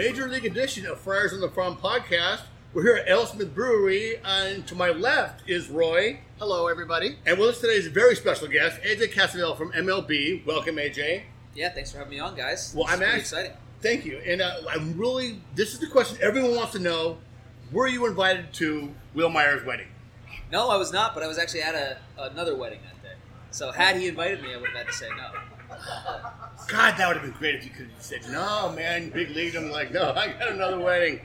major league edition of Friars on the Farm podcast. We're here at AleSmith Brewery, and to my left is Roy. Hello, everybody. And with us today is a very special guest, AJ Cassavell from MLB. Welcome, AJ. Yeah, thanks for having me on, guys. Well, This I'm pretty act- exciting. Thank you. And uh, I'm really, this is the question everyone wants to know. Were you invited to Wil Myers' wedding? No, I was not, but I was actually at a, another wedding that day. So had he invited me, I would have had to say no. God, that would have been great if you could have said, no, man, big league. I'm like, no, I got another wedding.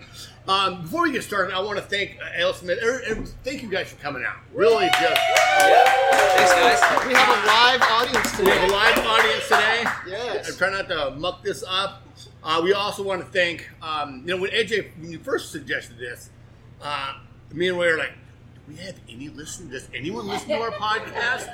Um, before we get started, I want to thank uh, AleSmith. er, er, thank you guys for coming out. Really, just. Thanks, guys. We have a live audience today. We have a live audience today. Yes. I'm trying not to muck this up. Uh, we also want to thank, um, you know, when AJ, when you first suggested this, uh, me and Ray were like, do we have any listen? Does anyone listen to our podcast?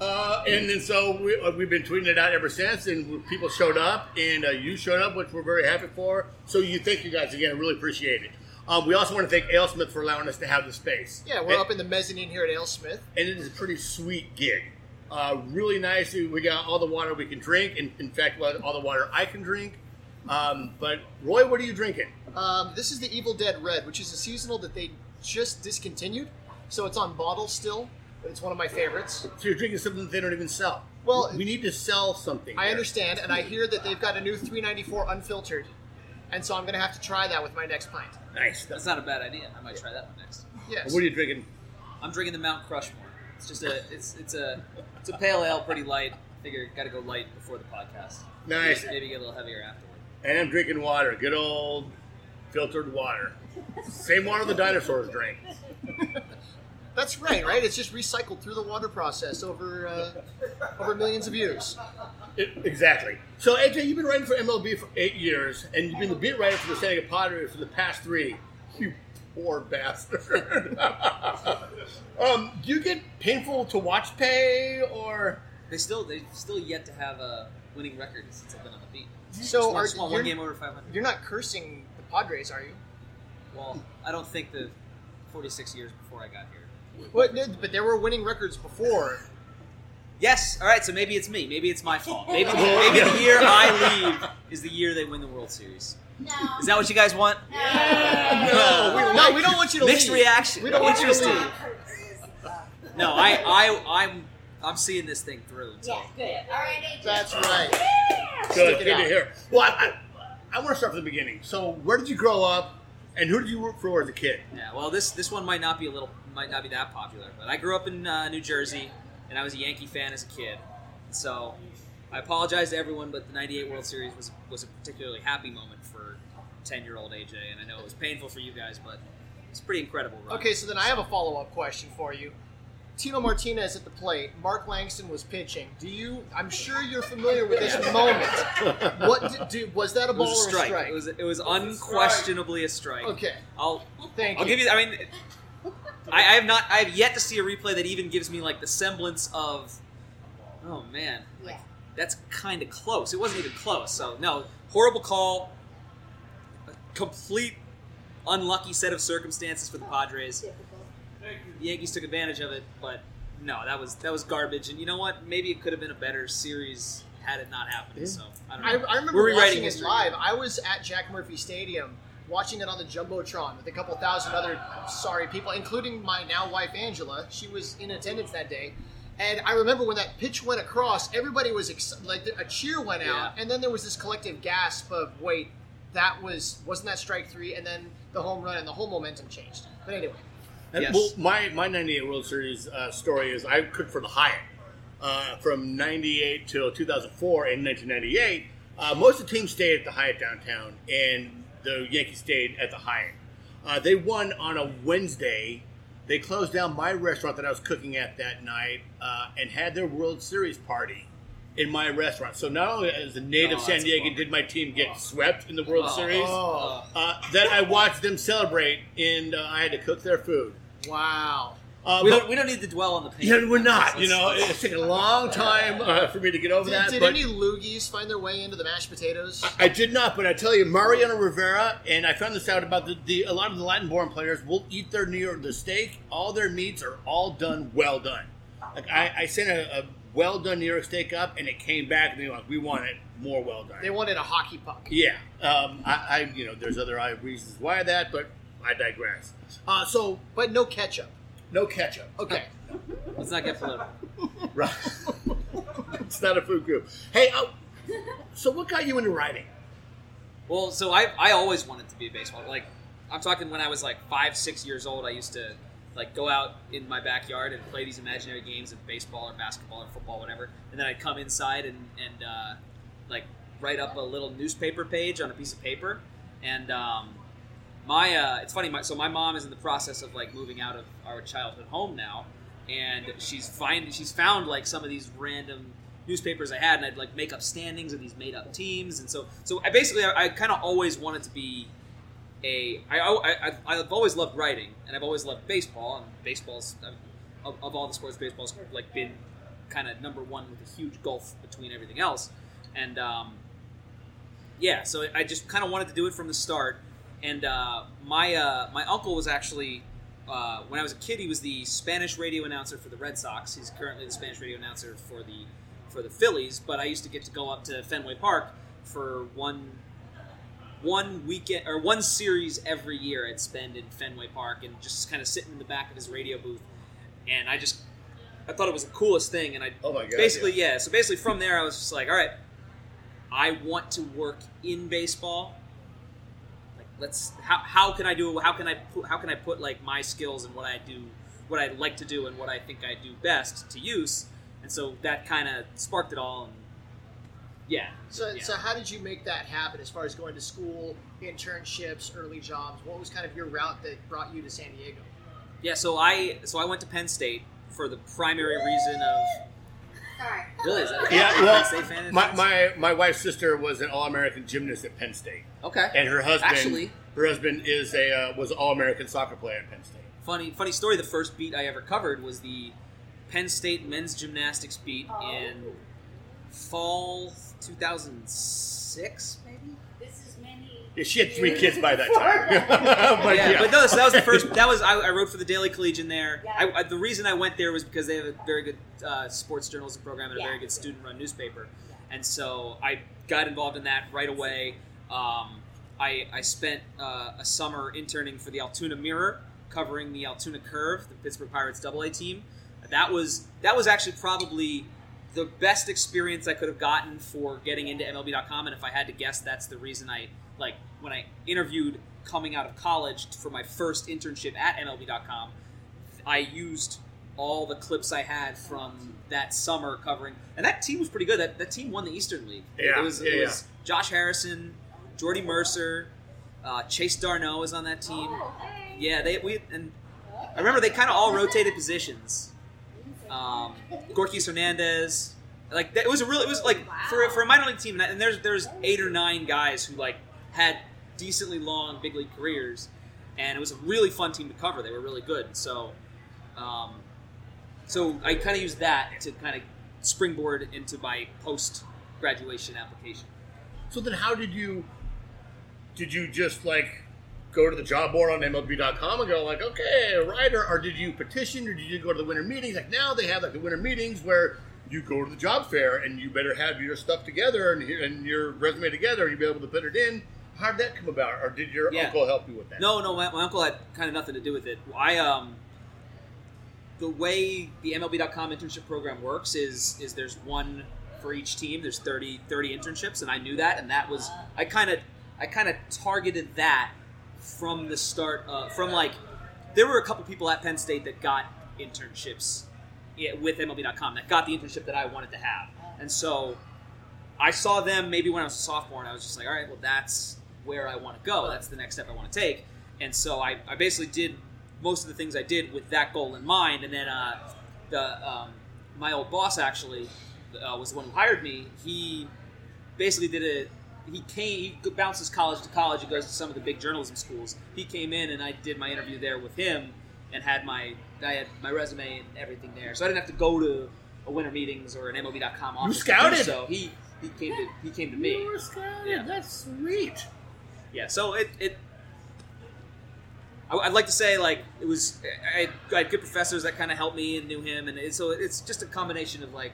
Uh, and then so we, uh, we've been tweeting it out ever since, and people showed up, and uh, you showed up, which we're very happy for. So you thank you guys again. I really appreciate it. Um, we also want to thank Ale Smith for allowing us to have the space. Yeah, we're And- up in the mezzanine here at Ale Smith. and it is a pretty sweet gig. Uh, really nice. We got all the water we can drink. and in fact, all the water I can drink. Um, but Roy, what are you drinking? Um, this is the Evil Dead Red, which is a seasonal that they just discontinued. So it's on bottle still, it's one of my favorites. So you're drinking something that they don't even sell. Well- we need to sell something. I here. understand, and I hear that they've got a new 394 unfiltered, and so I'm going to have to try that with my next pint. Nice. That's not a bad idea. I might try that one next. Yes. What are you drinking? I'm drinking the Mount Crushmore. It's just a it's it's a it's a pale ale, pretty light. Figure got to go light before the podcast. Nice. Maybe get a little heavier afterward. And I'm drinking water. Good old filtered water. Same water the dinosaurs drank. That's right, right? It's just recycled through the water process over uh, over millions of years. It- exactly. So, AJ, you've been writing for MLB for eight years, and you've been the beat writer for the San Diego Padres for the past three. You poor bastard. um, do you get painful to watch pay, or They still they still yet to have a winning record since I've been on the beat. So Just one, are just one, you're, one game over 500. you're not cursing the Padres, are you? Well, I don't think the 46 years before I got here. What? But there were winning records before. Yes. All right. So maybe it's me. Maybe it's my fault. Maybe the, maybe the year I leave is the year they win the World Series. No. Is that what you guys want? no? We No, we don't want you to Mixed leave. reaction. We don't want you to Interesting. leave. No, I, I, I'm, I'm seeing this thing through. So. Yeah, good. All right, AJ. That's right. Good, Stick good to hear. Well, I, I, I want to start from the beginning. So, where did you grow up, and who did you root for as a kid? Yeah. Well, this this one might not be a little, might not be that popular, but I grew up in uh, New Jersey, and I was a Yankee fan as a kid. So I apologize to everyone, but the '98 World Series was was a particularly happy moment for 10 year old AJ, and I know it was painful for you guys, but it's pretty incredible. Run. Okay, so then I have a follow up question for you. Tino Martinez at the plate. Mark Langston was pitching. Do you? I'm sure you're familiar with this moment. What did, do, was that a ball was a or strike. a strike? It was it was unquestionably a strike. Okay, I'll thank you. I'll you. give you. I mean, I, I have not. I have yet to see a replay that even gives me like the semblance of. Oh man, Yeah. that's kind of close. It wasn't even close. So no, horrible call. A complete unlucky set of circumstances for the Padres. The Yankees took advantage of it, but no, that was that was garbage. And you know what? Maybe it could have been a better series had it not happened. So I don't I, know. I remember We're rewriting watching it history. live. I was at Jack Murphy Stadium watching it on the jumbotron with a couple thousand other sorry people, including my now wife Angela. She was in attendance that day. And I remember when that pitch went across, everybody was ex- like a cheer went out, Yeah. and then there was this collective gasp of "Wait, that was wasn't that strike three? And then the home run, and the whole momentum changed. But anyway, And, Yes. Well, my my '98 World Series uh, story is I cooked for the Hyatt uh, from '98 till 2004. In 1998, uh, most of the team stayed at the Hyatt downtown, and the Yankees stayed at the Hyatt. Uh, they won on a Wednesday. They closed down my restaurant that I was cooking at that night uh, and had their World Series party in my restaurant. So not only as a native Oh, San Diego did my team get swept in the World Oh. Series, Oh. uh, then I watched them celebrate, and uh, I had to cook their food. wow. Uh, We but- don't, we don't need to dwell on the pain. yeah, we're not. You know, it's taken a long time uh, for me to get over Did, that. did but any loogies find their way into the mashed potatoes? I did not. But I tell you, Mariano Rivera, and I found this out about the, the a lot of the Latin-born players will eat their New York the steak. All their meats are all done well done. Like I, I sent a, a well done New York steak up, and it came back and they were like, we want it more well done. They wanted a hockey puck. Yeah, um, I, I, you know, there's other reasons why that, but I digress. Uh, so, But no ketchup. No ketchup. Okay. Let's not get political. Right. it's not a food group. Hey, uh, so what got you into writing? Well, so I I always wanted to be a baseball. Like I'm talking when I was like five six years old. I used to like go out in my backyard and play these imaginary games of baseball or basketball or football, whatever. And then I'd come inside and and uh, like write up a little newspaper page on a piece of paper. And um, my uh, it's funny. My, so my mom is in the process of like moving out of our childhood home now, and she's find she's found like some of these random newspapers I had, and I'd like make up standings of these made up teams, and so so I basically I, I kind of always wanted to be a I, I I've, I've always loved writing, and I've always loved baseball, and baseball's of, of all the sports, baseball's like been kind of number one with a huge gulf between everything else, and um, yeah, so I just kind of wanted to do it from the start, and uh, my uh, my uncle was actually. Uh, when I was a kid, he was the Spanish radio announcer for the Red Sox. He's currently the Spanish radio announcer for the for the Phillies, but I used to get to go up to Fenway Park for one one weekend or one series every year. I'd spend in Fenway Park and just kind of sitting in the back of his radio booth, and I just I thought it was the coolest thing, and I Oh my god! basically yeah. So basically from there, I was just like, all right, I want to work in baseball. Let's how, how can I do how can I put, how can I put like my skills and what I do what I like to do and what I think I do best to use and so that kind of sparked it all. And yeah. So, yeah. so how did you make that happen as far as going to school, internships, early jobs? What was kind of your route that brought you to San Diego? yeah. So I so I went to Penn State for the primary reason of Sorry. really is that a Yeah, Penn well, State fan? my, my my wife's sister was an All American gymnast at Penn State, okay. and her husband Actually- her husband is a uh, was an All American soccer player at Penn State. Funny funny story. The first beat I ever covered was the Penn State men's gymnastics beat in fall 2006, maybe. This is many. Yeah, she had three kids by that time. but yeah, yeah, but no, so that was the first. That was I, I wrote for the Daily Collegian there. Yeah. I, I, the reason I went there was because they have a very good uh, sports journalism program and a Yeah. very good student-run newspaper, and so I got involved in that right away. Um, I, I spent uh, a summer interning for the Altoona Mirror, covering the Altoona Curve, the Pittsburgh Pirates Double A team. That was that was actually probably the best experience I could have gotten for getting into MLB.com, and if I had to guess, that's the reason I like when I interviewed coming out of college for my first internship at MLB.com. I used all the clips I had from that summer covering, and that team was pretty good. That, that team won the Eastern League. Yeah, it was, yeah, it was Josh Harrison, Jordy Mercer, uh, Chase d'Arnaud was on that team. Oh, hey. Yeah, they we and I remember they kind of all rotated positions. Um, Gorkys Hernandez, like that, it was a real. It was like for for a minor league team, and there's there's eight or nine guys who like had decently long big league careers, and it was a really fun team to cover. They were really good. So, um, so I kind of used that to kind of springboard into my post graduation application. So then, how did you? Did you just like go to the job board on MLB.com and go like, okay, writer, or did you petition, or did you go to the winter meetings? Like now they have like the winter meetings where you go to the job fair and you better have your stuff together and, and your resume together and you be able to put it in. How did that come about, or did your Yeah. uncle help you with that? No, no, my, my uncle had kind of nothing to do with it. I um, the way the MLB.com internship program works is is there's one for each team. There's 30, 30 internships, and I knew that, and that was I kind of I kind of targeted that from the start. Uh, from like there were a couple people at Penn State that got internships with MLB.com that got the internship that I wanted to have, and so I saw them maybe when I was a sophomore, and I was just like, all right, well, that's where I want to go. That's the next step I want to take. And so I, I basically did most of the things I did with that goal in mind. And then uh, the um, my old boss actually uh, was the one who hired me. He basically did a he came he bounces college to college. He goes to some of the big journalism schools. He came in and I did my interview there with him and had my I had my resume and everything there. So I didn't have to go to a winter meetings or an MLB.com office. do scouted. So he he came to he came to me. You were scouted. Yeah. That's sweet. Yeah, so it, it I- I'd like to say like it was I had, I had good professors that kind of helped me and knew him, and it, so it's just a combination of like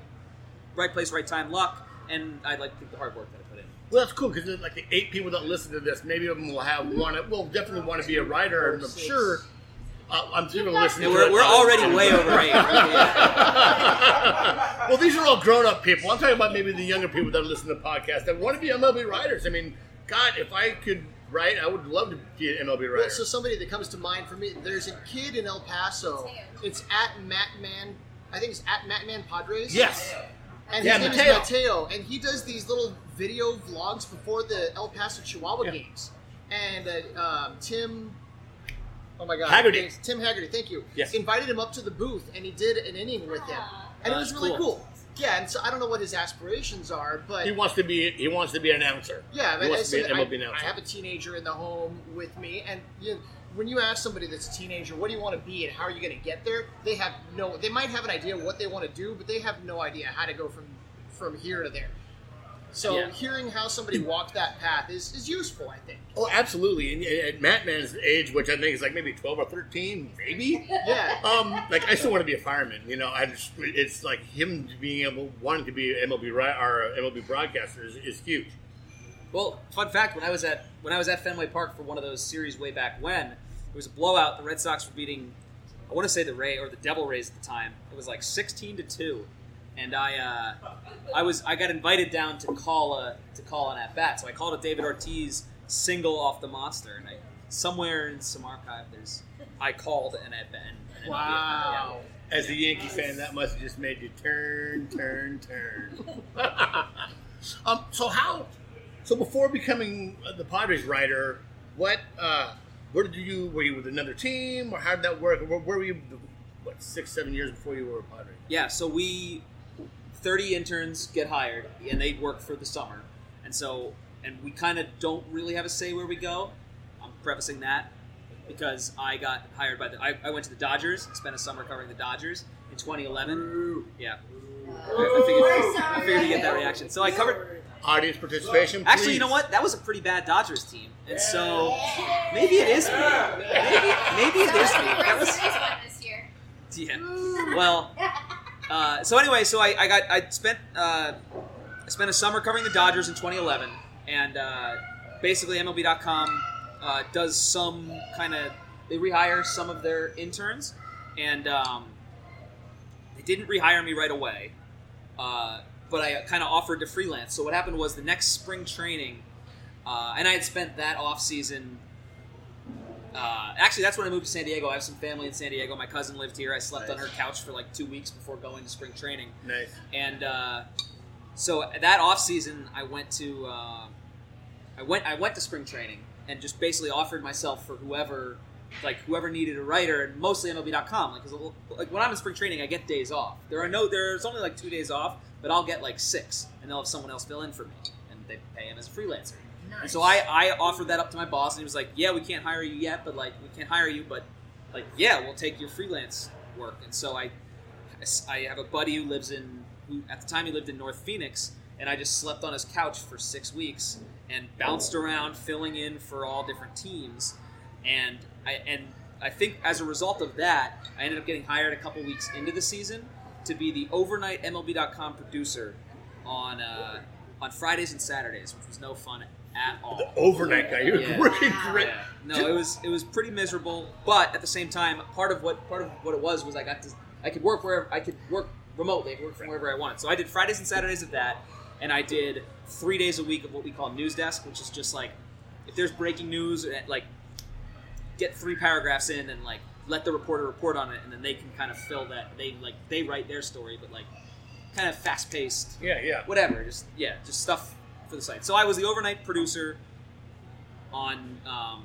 right place, right time, luck, and I like the hard work that I put in. Well, that's cool because like the eight people that listen to this, maybe of them will have one. Will definitely want to be a writer, and I'm sure. Uh, I'm sure they'll listen. Yeah, to we're, it. we're already way over eight. Well, these are all grown-up people. I'm talking about maybe the younger people that listen to the podcast that want to be MLB writers. I mean, God, if I could write, I would love to be an MLB writer. Well, so somebody that comes to mind for me, there's a kid in El Paso. It's at Mattman. I think it's at Mattman Padres. yes. And Yeah, his name Mateo. is Mateo, and he does these little video vlogs before the El Paso Chihuahua Yeah. games. And uh, um, Tim, oh my God, Hagerty. Tim Hagerty, thank you. Yes. invited him up to the booth, and he did an inning with him, and it Oh, was really cool. cool. Yeah, and so I don't know what his aspirations are, but He wants to be. He wants to be an announcer. yeah, he but wants to be I, an MLB I, announcer. I have a teenager in the home with me, and you when you ask somebody that's a teenager, what do you want to be and how are you going to get there? They have no. They might have an idea what they want to do, but they have no idea how to go from from here to there. So Yeah. hearing how somebody walked that path is, is useful, I think. Oh, absolutely. And at Matt Man's age, which I think is like maybe 12 or 13, maybe. Yeah. Um, like I still want to be a fireman. You know, I just it's like him being able wanting to be an MLB ri- or MLB broadcaster is, is huge. Well, fun fact: when I was at when I was at Fenway Park for one of those series way back when, it was a blowout. The Red Sox were beating, I want to say the Ray or the Devil Rays at the time. It was like sixteen to two, and I uh, I was I got invited down to call a to call an at bat. So I called a David Ortiz single off the monster, and I somewhere in some archive there's I called an at bat. and- and- Wow. As a Yankee fan, that must have just made you turn, turn, turn. um, so how? So before becoming the Padres writer, what? Uh, where did you? Were you with another team, or how did that work? Where, where were you? What six, seven years before you were a Padre? Yeah, so we, 30 interns get hired, and they work for the summer. And so, and we kind of don't really have a say where we go. I'm prefacing that because I got hired by the, I, I went to the Dodgers, spent a summer covering the Dodgers in 2011. Yeah. I, I figured, I figured to get that reaction. So I covered, Audience participation. actually, you know what? That was a pretty bad Dodgers team. And so, maybe it is me. Maybe, maybe it is me. That was, this year. yeah. Well, Uh, so anyway, so I, I got I spent uh, I spent a summer covering the Dodgers in 2011, and uh, basically MLB.com uh, does some kind of they rehire some of their interns, and um, they didn't rehire me right away, uh, but I kind of offered to freelance. So what happened was the next spring training, uh, and I had spent that off season. Uh, actually, that's when I moved to San Diego. I have some family in San Diego. My cousin lived here. I slept on her couch for like two weeks before going to spring training. Nice. And uh, so that off season, I went to uh, I went I went to spring training and just basically offered myself for whoever like whoever needed a writer, and mostly MLB.com. Like, 'cause, like when I'm in spring training, I get days off. There are no there's only like two days off, but I'll get like six, and they'll have someone else fill in for me, and they pay him as a freelancer. And so I, I offered that up to my boss, and he was like, "Yeah, we can't hire you yet, but like we can't hire you, but like yeah, we'll take your freelance work." And so I, I have a buddy who lives in who at the time he lived in North Phoenix, and I just slept on his couch for six weeks and bounced around, filling in for all different teams, and I and I think as a result of that, I ended up getting hired a couple weeks into the season to be the overnight MLB.com producer on uh, on Fridays and Saturdays, which was no fun at all. The overnight guy. You're Yeah. working great. Yeah. No, it was it was pretty miserable, but at the same time, part of what part of what it was was I got to I could work wherever I could work remotely, I could work from wherever I wanted. So I did Fridays and Saturdays of that, and I did three days a week of what we call news desk, which is just like if there's breaking news, eh, like get three paragraphs in and like let the reporter report on it, and then they can kind of fill that. They like they write their story, but like kind of fast paced Yeah, yeah. whatever, just yeah, just stuff for the site. So I was the overnight producer on um,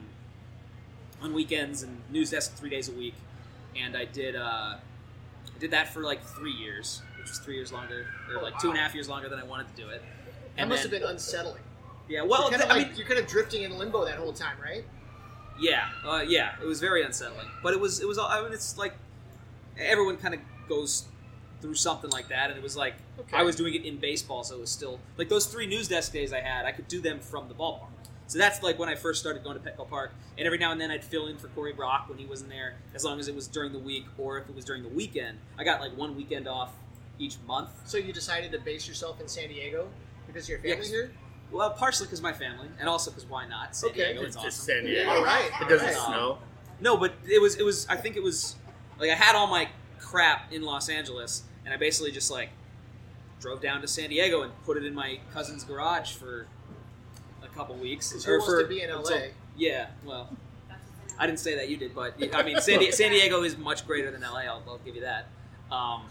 on weekends and news desk three days a week, and I did uh, I did that for like three years, which was three years longer, or like two and a half years longer than I wanted to do it. That must then- have been unsettling. yeah. Well, you're kind of I like mean, you're kind of drifting in limbo that whole time, right? yeah, uh, yeah, it was very unsettling, but it was it was I mean, it's like everyone kind of goes through something like that, and it was like Okay. I was doing it in baseball, so it was still like those three news desk days I had. I could do them from the ballpark. So that's like when I first started going to Petco Park, and every now and then I'd fill in for Corey Brock when he wasn't there, as long as it was during the week or if it was during the weekend. I got like one weekend off each month. So you decided to base yourself in San Diego because your family Yes. here? Well, partially because my family, and also because why not? San Okay. Diego is It's awesome. San Diego. All right. It doesn't Right. snow. No, but it was it was I think it was like I had all my crap in Los Angeles and I basically just like drove down to San Diego and put it in my cousin's garage for a couple weeks. Who wants for- to be in LA? until- yeah, well, I didn't say that you did, but I mean San, Di- San Diego is much greater than LA. I'll, I'll give you that. Um,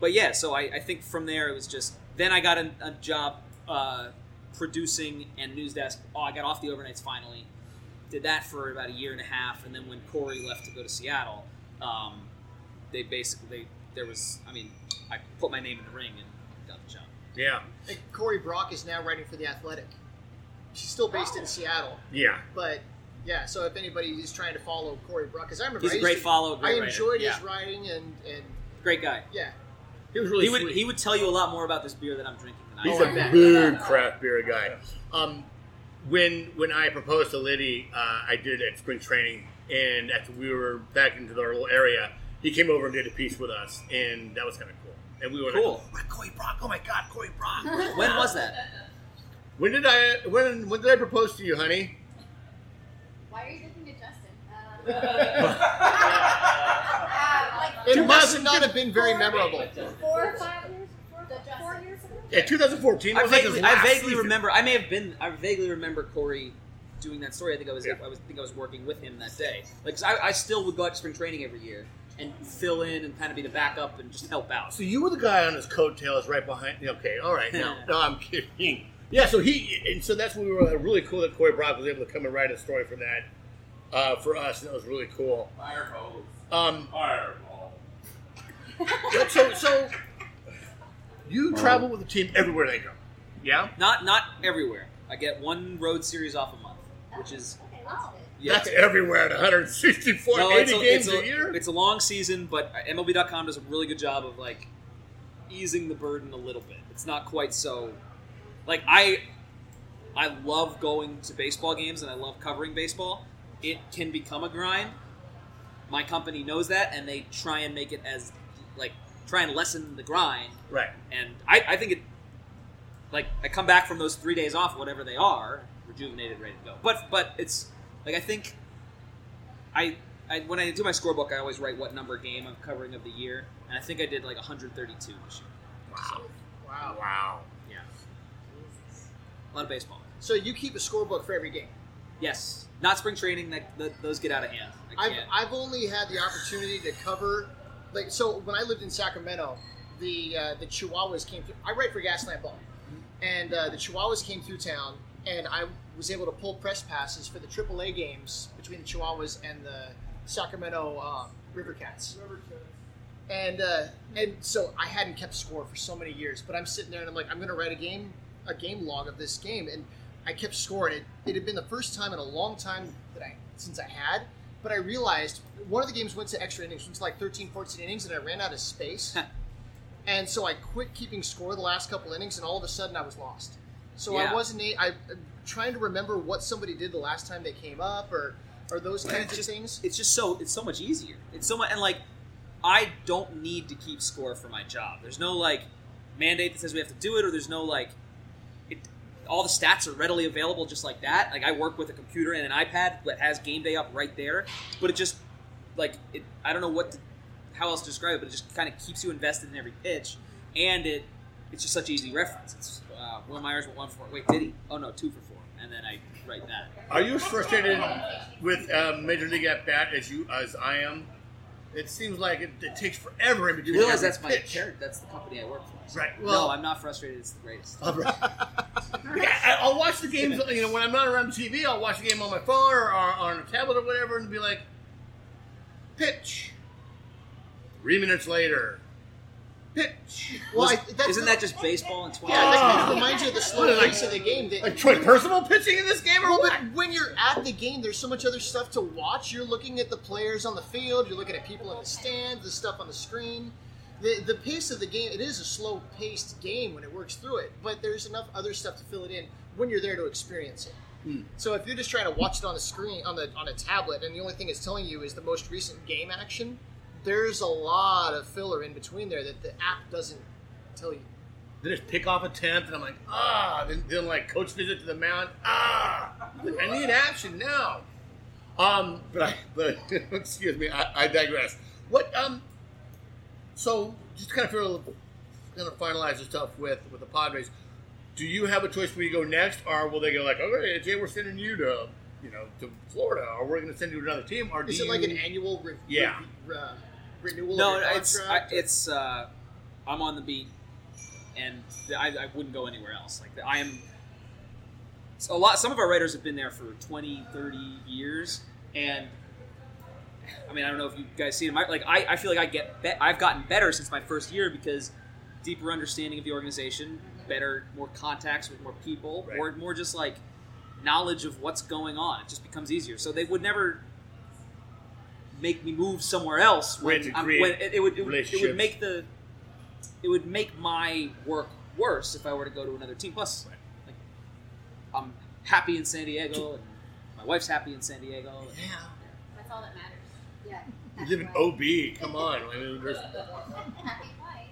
but yeah, so I, I think from there it was just then I got a, a job uh, producing and news desk. Oh, I got off the overnights finally. Did that for about a year and a half, and then when Corey left to go to Seattle, um, they basically there was. I mean, I put my name in the ring and got the job. Yeah. And Corey Brock is now writing for The Athletic. She's still based in Seattle, Yeah. but yeah. So if anybody is trying to follow Corey Brock, because I remember He's I a used great to- follow. Great I writer. enjoyed yeah. his writing and and great guy. yeah. He was really He would sweet. he would tell you a lot more about this beer that I'm drinking than I He's do. Oh, I a big craft beer guy. Um, when when I proposed to Liddy, uh, I did it at spring training, and after we were back into our little area, he came over and did a piece with us, and that was kind of cool. And we were Cool. like, oh, Corey Brock! Oh my God, Corey Brock! When was that? when did I when when did I propose to you, honey? Why are you looking at Justin? Uh, like It must not have been very memorable. four or five years? Four, four years ago? Yeah, 2014. It I was like vaguely, I vaguely season. remember. I may have been. I vaguely remember Corey doing that story. I think I was. Yeah. I was think I was working with him that day. Like 'cause I, I still would go out to spring training every year and fill in and kind of be the backup and just help out. So you were the guy on his coattails right behind. Okay, all right. No, no, I'm kidding. Yeah, so he and so that's when we were really cool that Corey Brock was able to come and write a story from that uh, for us, and that was really cool. Fireball. Um, Fireball. but so so you travel with the team everywhere they go. Yeah, Not not everywhere. I get one road series off a month, which is Okay, that's good. Yeah. that's everywhere at 164, No, 80 a, games it's a, year. It's a long season, but MLB.com does a really good job of like easing the burden a little bit. It's not quite so like I I love going to baseball games and I love covering baseball. It can become a grind. My company knows that and they try and make it as like try and lessen the grind right. and I, I think it like I come back from those three days off, whatever they are, rejuvenated, ready to go. But but it's like I think I, I when I do my scorebook, I always write what number game I'm covering of the year, and I think I did like 132 this year. Wow. Wow. Wow. Yeah, a lot of baseball. So you keep a scorebook for every game. Yes, not spring training. That, that those get out of hand. I I've. I've only had the opportunity to cover, like, so when I lived in Sacramento, the uh, the Chihuahuas came through. I write for Gaslamp Ball, and uh, the Chihuahuas came through town, and I was able to pull press passes for the AAA games between the Chihuahuas and the Sacramento um, River Cats. And uh, and so I hadn't kept score for so many years, but I'm sitting there and I'm like, I'm going to write a game a game log of this game, and I kept score, and it, it had been the first time in a long time that I since I had. But I realized one of the games went to extra innings, went to like 13, 14 innings, and I ran out of space. and so I quit keeping score the last couple innings, and all of a sudden I was lost. So I wasn't. A, I, I'm trying to remember what somebody did the last time they came up, or or those kinds it's of just, things. It's just so it's so much easier. It's so much and like I don't need to keep score for my job. There's no like mandate that says we have to do it, or there's no like it. All the stats are readily available just like that. Like I work with a computer and an iPad that has game day up right there, but it just like it. I don't know what to, how else to describe it, but it just kind of keeps you invested in every pitch, and it it's just such easy reference. It's uh, Wil Myers went one for wait did he? Oh no, two for four, and then I write that. Are you as frustrated with um, Major League at bat as you as I am? It seems like it, it takes forever in You between. realize that's my pitch. character. That's the company I work for. Right. no, Well, I'm not frustrated. It's the greatest. I'll, yeah, I'll watch the games. You know, when I'm not around TV, I'll watch the game on my phone or, or on a tablet or whatever, and be like, pitch. Three minutes later, pitch. Well, Was- that's Isn't that just baseball in 12? Yeah, that kind of reminds you of the slow is it, pace of the game. That, Like Troy Percival pitching in this game or Well, what? when you're at the game, there's so much other stuff to watch. You're looking at the players on the field. You're looking at people in the stands. The stuff on the screen. The the pace of the game. It is a slow paced game when it works through it, but there's enough other stuff to fill it in when you're there to experience it. Hmm. So if you're just trying to watch it on the screen on the on a tablet, and the only thing it's telling you is the most recent game action, there's a lot of filler in between there that the app doesn't tell you. They just pick off a tenth, and I'm like, ah. Then, then like coach visit to the mound, ah. Like, I need action now. Um, but I, but excuse me, I, I digress. What um, so just kind of feel, kind of finalize the stuff with with the Padres. Do you have a choice where you go next, or will they go like, okay, Jay, we're sending you to, you know, to Florida, or we're going to send you to another team, or do Is it you, like an annual re- Yeah. re- uh, renewal? No, of your it's I, contract? it's uh, I'm on the beat, and I, I wouldn't go anywhere else. Like I am. A lot. Some of our writers have been there for 20, 30 years, and I mean, I don't know if you guys see it. My, like I, I feel like I get be- I've gotten better since my first year because deeper understanding of the organization, better, more contacts with more people, Right. more more just like knowledge of what's going on. It just becomes easier. So they would never make me move somewhere else when, I'm, when it, it would it, it would make the it would make my work worse if I were to go to another team. Plus, like, I'm happy in San Diego, and my wife's happy in San Diego. and- Yeah. That's all that matters. Yeah. You live in OB. Come on. I mean, there's, Happy wife.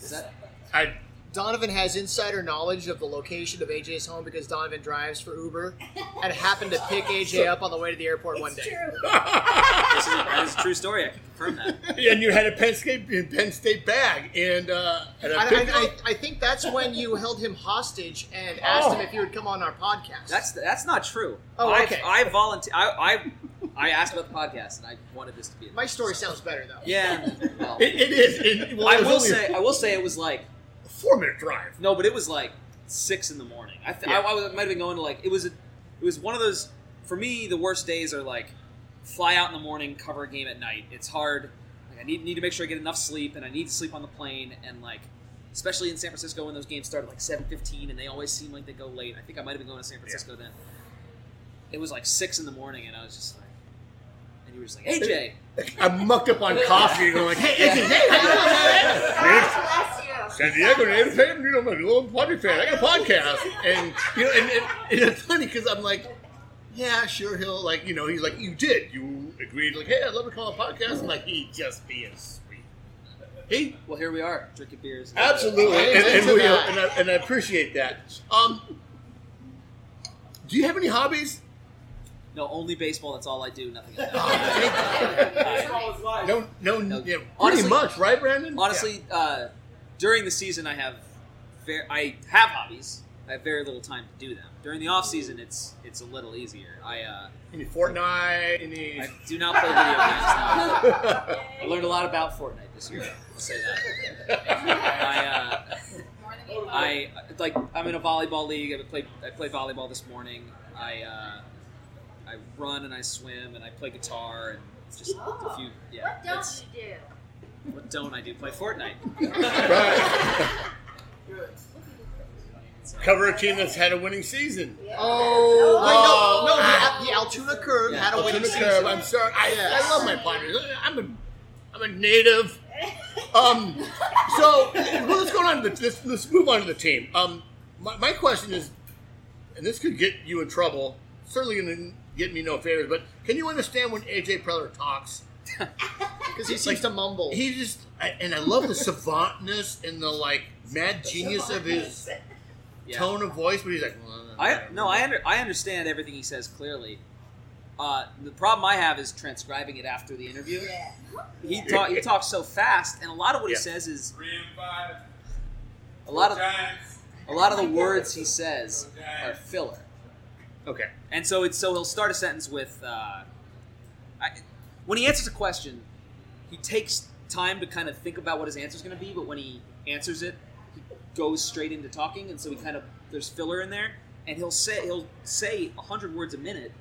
Is that I Donovan has insider knowledge of the location of AJ's home because Donovan drives for Uber and happened to pick AJ up on the way to the airport one day. this is, that is a true story? I can confirm that. and you had a Penn State Penn State bag, and uh, and I I, I, I, I think that's when you held him hostage and asked him if he would come on our podcast. That's that's not true. Oh, I, okay. I volunteer. I, I I asked about the podcast, and I wanted this to be. My story sounds better though. Yeah. well, It, it is. It, well, I will only say. I will say it was like a four minute drive. no, but it was like six in the morning. I, th- Yeah. I, I might have been going to like it was. A, it was one of those. For me, the worst days are like fly out in the morning, cover a game at night. It's hard. Like, I need need to make sure I get enough sleep, and I need to sleep on the plane, and like. Especially in San Francisco when those games start at like seven fifteen, and they always seem like they go late. I think I might have been going to San Francisco then. It was like six in the morning, and I was just like, and you were just like, "AJ, I'm mucked up on coffee, and going like, "Hey, hey, hey, Bless you. San Diego native fan, you know, I'm a little Padre fan. I got a podcast, and you know, and, and, and it's funny because I'm like, yeah, sure, he'll like, you know, he's like, you did, you agreed, like, hey, I'd love to call a podcast. I'm like, he just being sweet. He well, here we are drinking beers." absolutely, and, and, we, and, I, and I appreciate that. Um, do you have any hobbies? No, only baseball. That's all I do. Nothing else. No, no, No. yeah, pretty Honestly- much, right, Brandon? Honestly, uh, during the season, I have ver- I have hobbies. I have very little time to do them. During the off season, it's it's a little easier. I uh, any Fortnite, any. I do not play video games now. I learned a lot about Fortnite this year. I'll say that. I uh, More than you I like I'm in a volleyball league. I played I played volleyball this morning. I uh, I run and I swim and I play guitar and it's just a few yeah. What don't you do? What don't I do? Play Fortnite. Right. Cover a team that's had a winning season. Oh, Oh. wait, no, no, the, the Altoona Curve Yeah, had a winning Altoona season. Curve. I'm sorry. I, Yes. I love my Padres. I'm a, I'm a native. Um, so what's let's on. Let's, let's move on to the team. Um, my, my question is, and this could get you in trouble. Certainly going to get me no favors. But can you understand when AJ Preller talks? Because he seems to mumble. He just, I, and I love the savantness and the like mad genius of his Yeah. tone of voice. But he's like, I no, I under, I understand everything he says clearly. Uh, the problem I have is transcribing it after the interview. He talk, he talks so fast, and a lot of what Yeah. he says is Three and five. a lot of Giants. a lot of the words he says are filler. Okay. And so it's so he'll start a sentence with uh, I, when he answers a question, he takes time to kind of think about what his answer is going to be. But when he answers it, he goes straight into talking, and so he kind of there's filler in there, and he'll say he'll say hundred words a minute,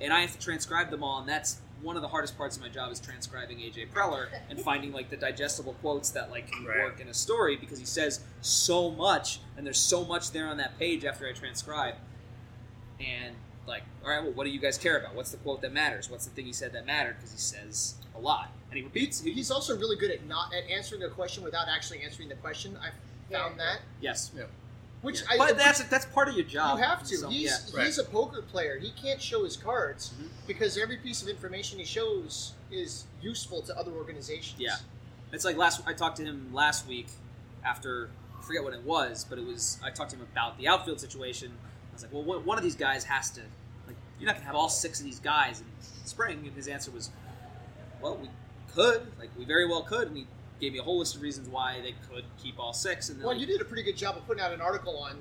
and I have to transcribe them all, and that's one of the hardest parts of my job is transcribing AJ Preller and finding like the digestible quotes that like can Right. work in a story because he says so much, and there's so much there on that page after I transcribe and like, all right, well, what do you guys care about? What's the quote that matters? What's the thing he said that mattered? Because he says a lot, and he repeats. He, He's also really good at not at answering a question without actually answering the question. I found that. yes, Yeah. Which Yeah. I, but that's that's part of your job. you have to. So, he's yeah. Right. he's a poker player. He can't show his cards Mhm. because every piece of information he shows is useful to other organizations. Yeah. It's like last. I talked to him last week after I forget what it was, but it was I talked to him about the outfield situation. I was like, well, one one of these guys has to like you're not gonna have all six of these guys in spring, and his answer was, well, we could, like we very well could, and he gave me a whole list of reasons why they could keep all six, and Well, like, you did a pretty good job of putting out an article on.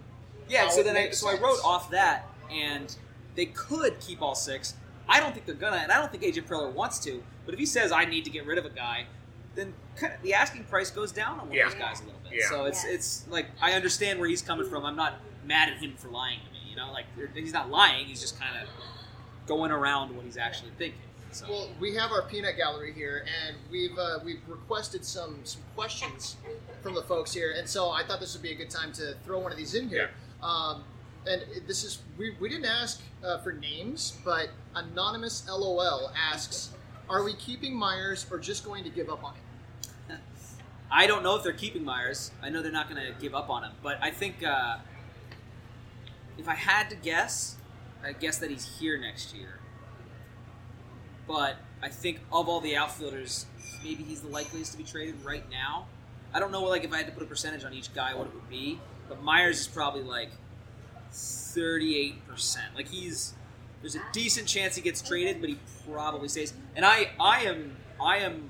yeah, so then I makes so I wrote off that, and they could keep all six. I don't think they're gonna, and I don't think AJ Preller wants to. But if he says I need to get rid of a guy, then kind of the asking price goes down on one Yeah. of those guys a little bit. Yeah. So it's Yes. it's like I understand where he's coming from. I'm not mad at him for lying to me. You know, like he's not lying. He's just kind of going around what he's actually thinking. So Well, we have our peanut gallery here, and we've uh, we've requested some some questions from the folks here, and so I thought this would be a good time to throw one of these in here. Um, and this is we, we didn't ask uh, for names, but anonymous LOL asks, "Are we keeping Myers or just going to give up on him?" I don't know if they're keeping Myers. I know they're not going to give up on him, but I think uh, if I had to guess, I guess that he's here next year. But I think of all the outfielders, maybe he's the likeliest to be traded right now. I don't know, like if I had to put a percentage on each guy, what it would be. But Myers is probably like thirty-eight percent. Like he's there's a decent chance he gets traded, but he probably stays. And I, I am, I am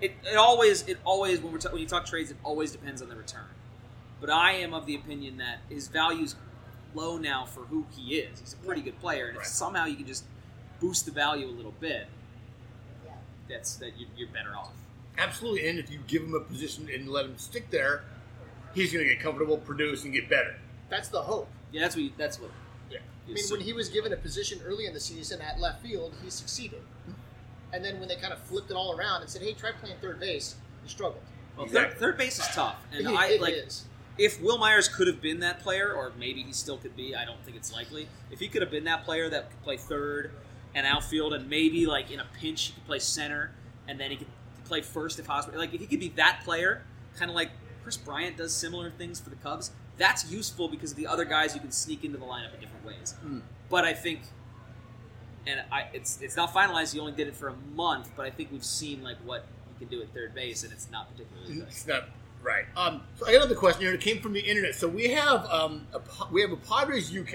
it, it always it always when we're when you talk trades it always depends on the return but i am of the opinion that his value's low now for who he is he's a pretty good player and Right. if somehow you can just boost the value a little bit Yeah. that's that you're, you're better off Absolutely, and if you give him a position and let him stick there, he's going to get comfortable, produce, and get better. That's the hope. yeah that's what you, that's what Yeah. I mean, when he was given a position early in the season at left field, he succeeded. And then when they kind of flipped it all around and said, "Hey, try playing third base," he struggled. well, Exactly. third, third base is tough and It- i it like is. If Wil Myers could have been that player, or maybe he still could be, I don't think it's likely. If he could have been that player that could play third and outfield, and maybe like in a pinch he could play center, and then he could play first if possible. Like if he could be that player, kind of like Kris Bryant does similar things for the Cubs. That's useful because of the other guys you can sneak into the lineup in different ways. Mm. But I think, and I, it's it's not finalized. He only did it for a month, but I think we've seen like what he can do at third base, and it's not particularly good. It's not right. Um, so I got another question here. It came from the internet. So we have um, a, we have a Padres UK.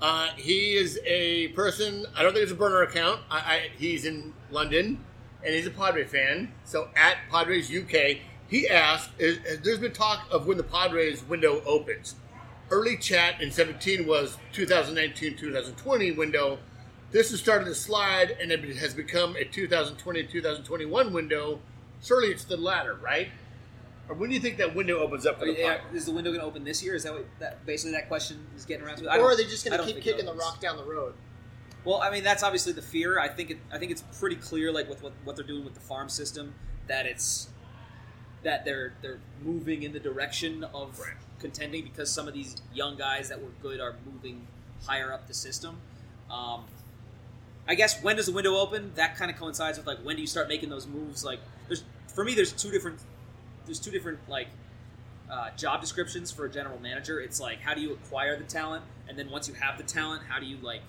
Uh, he is a person. I don't think it's a burner account. I, I, he's in London, and he's a Padre fan. So at Padres UK, he asked: is, is- There's been talk of when the Padres window opens. Early chat in 17 was 2019-2020 window. This has started to slide, and it has become a 2020-2021 window. Surely it's the latter, right? Or when do you think that window opens up for Are the you- Padres? is the window going to open this year? Is that what that basically that question is getting around to? I Or don't- are they just I going don't to keep think kicking the opens. rock down the road? Well, I mean that's obviously the fear. I think it, I think it's pretty clear, like with what, what they're doing with the farm system, that it's that they're they're moving in the direction of Right. contending because some of these young guys that were good are moving higher up the system. Um, I guess when does the window open? That kind of coincides with like when do you start making those moves? Like there's for me, there's two different there's two different like uh, job descriptions for a general manager. It's like how do you acquire the talent, and then once you have the talent, how do you like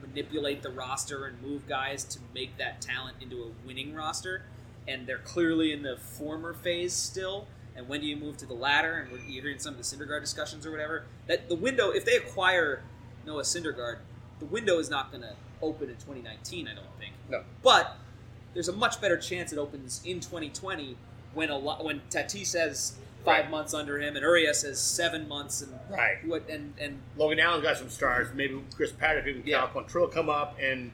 manipulate the roster and move guys to make that talent into a winning roster? And they're clearly in the former phase still. And when do you move to the latter? And we're, you're hearing some of the Syndergaard discussions or whatever. That the window, if they acquire Noah Syndergaard, the window is not going to open in 2019. I don't think. No. But there's a much better chance it opens in 2020 when a lot when Tatis has five Right. months under him and Urias has seven months and Right. what and and Logan Allen's got some stars. Maybe Chris Paddack and Yeah. Cal Quantrill come up and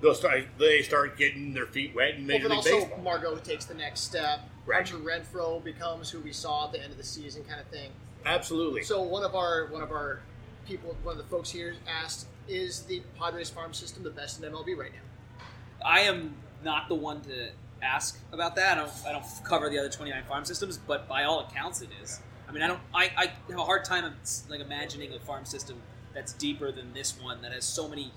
they'll start. They start getting their feet wet in Well, Major but League also Baseball. Margot takes the next step. Right. Hunter Renfroe becomes who we saw at the end of the season, kind of thing. Absolutely. So one of our one of our people, one of the folks here asked, "Is the Padres farm system the best in MLB right now?" I am not the one to ask about that. I don't I don't cover the other 29 farm systems, but by all accounts it is. I mean, I don't I, I have a hard time like imagining a farm system that's deeper than this one that has so many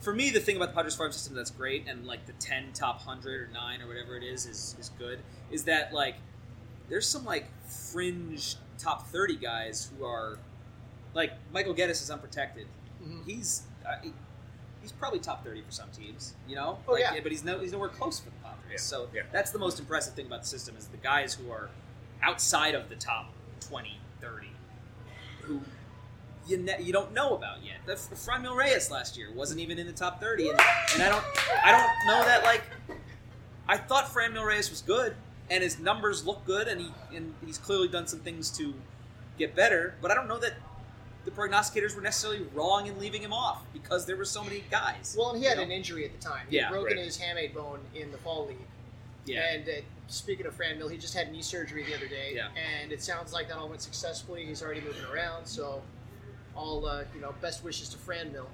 for me, the thing about the Padres farm system that's great, and like the ten top hundred or nine or whatever it is is is good, is that like there's some like fringe top thirty guys who are like Michael Gettys is unprotected. Mhm. He's uh, he- he's probably top thirty for some teams, you know. Oh, Like, yeah. but he's no he's nowhere close for the Padres. So yeah. that's the most impressive thing about the system is the guys who are outside of the top 20, 30, who you ne- you don't know about yet. The Franmil Reyes last year wasn't even in the top thirty, and, and I don't I don't know that like I thought Franmil Reyes was good, and his numbers look good, and he and he's clearly done some things to get better. But I don't know that the prognosticators were necessarily wrong in leaving him off because there were so many guys. Well, and he had you know? an injury at the time. He Yeah, had broken right. his hamate bone in the fall league. yeah, And uh, speaking of Fran Mill, he just had knee surgery the other day. Yeah. And it sounds like that all went successfully. He's already moving around. So, all uh, you know, best wishes to Franmil.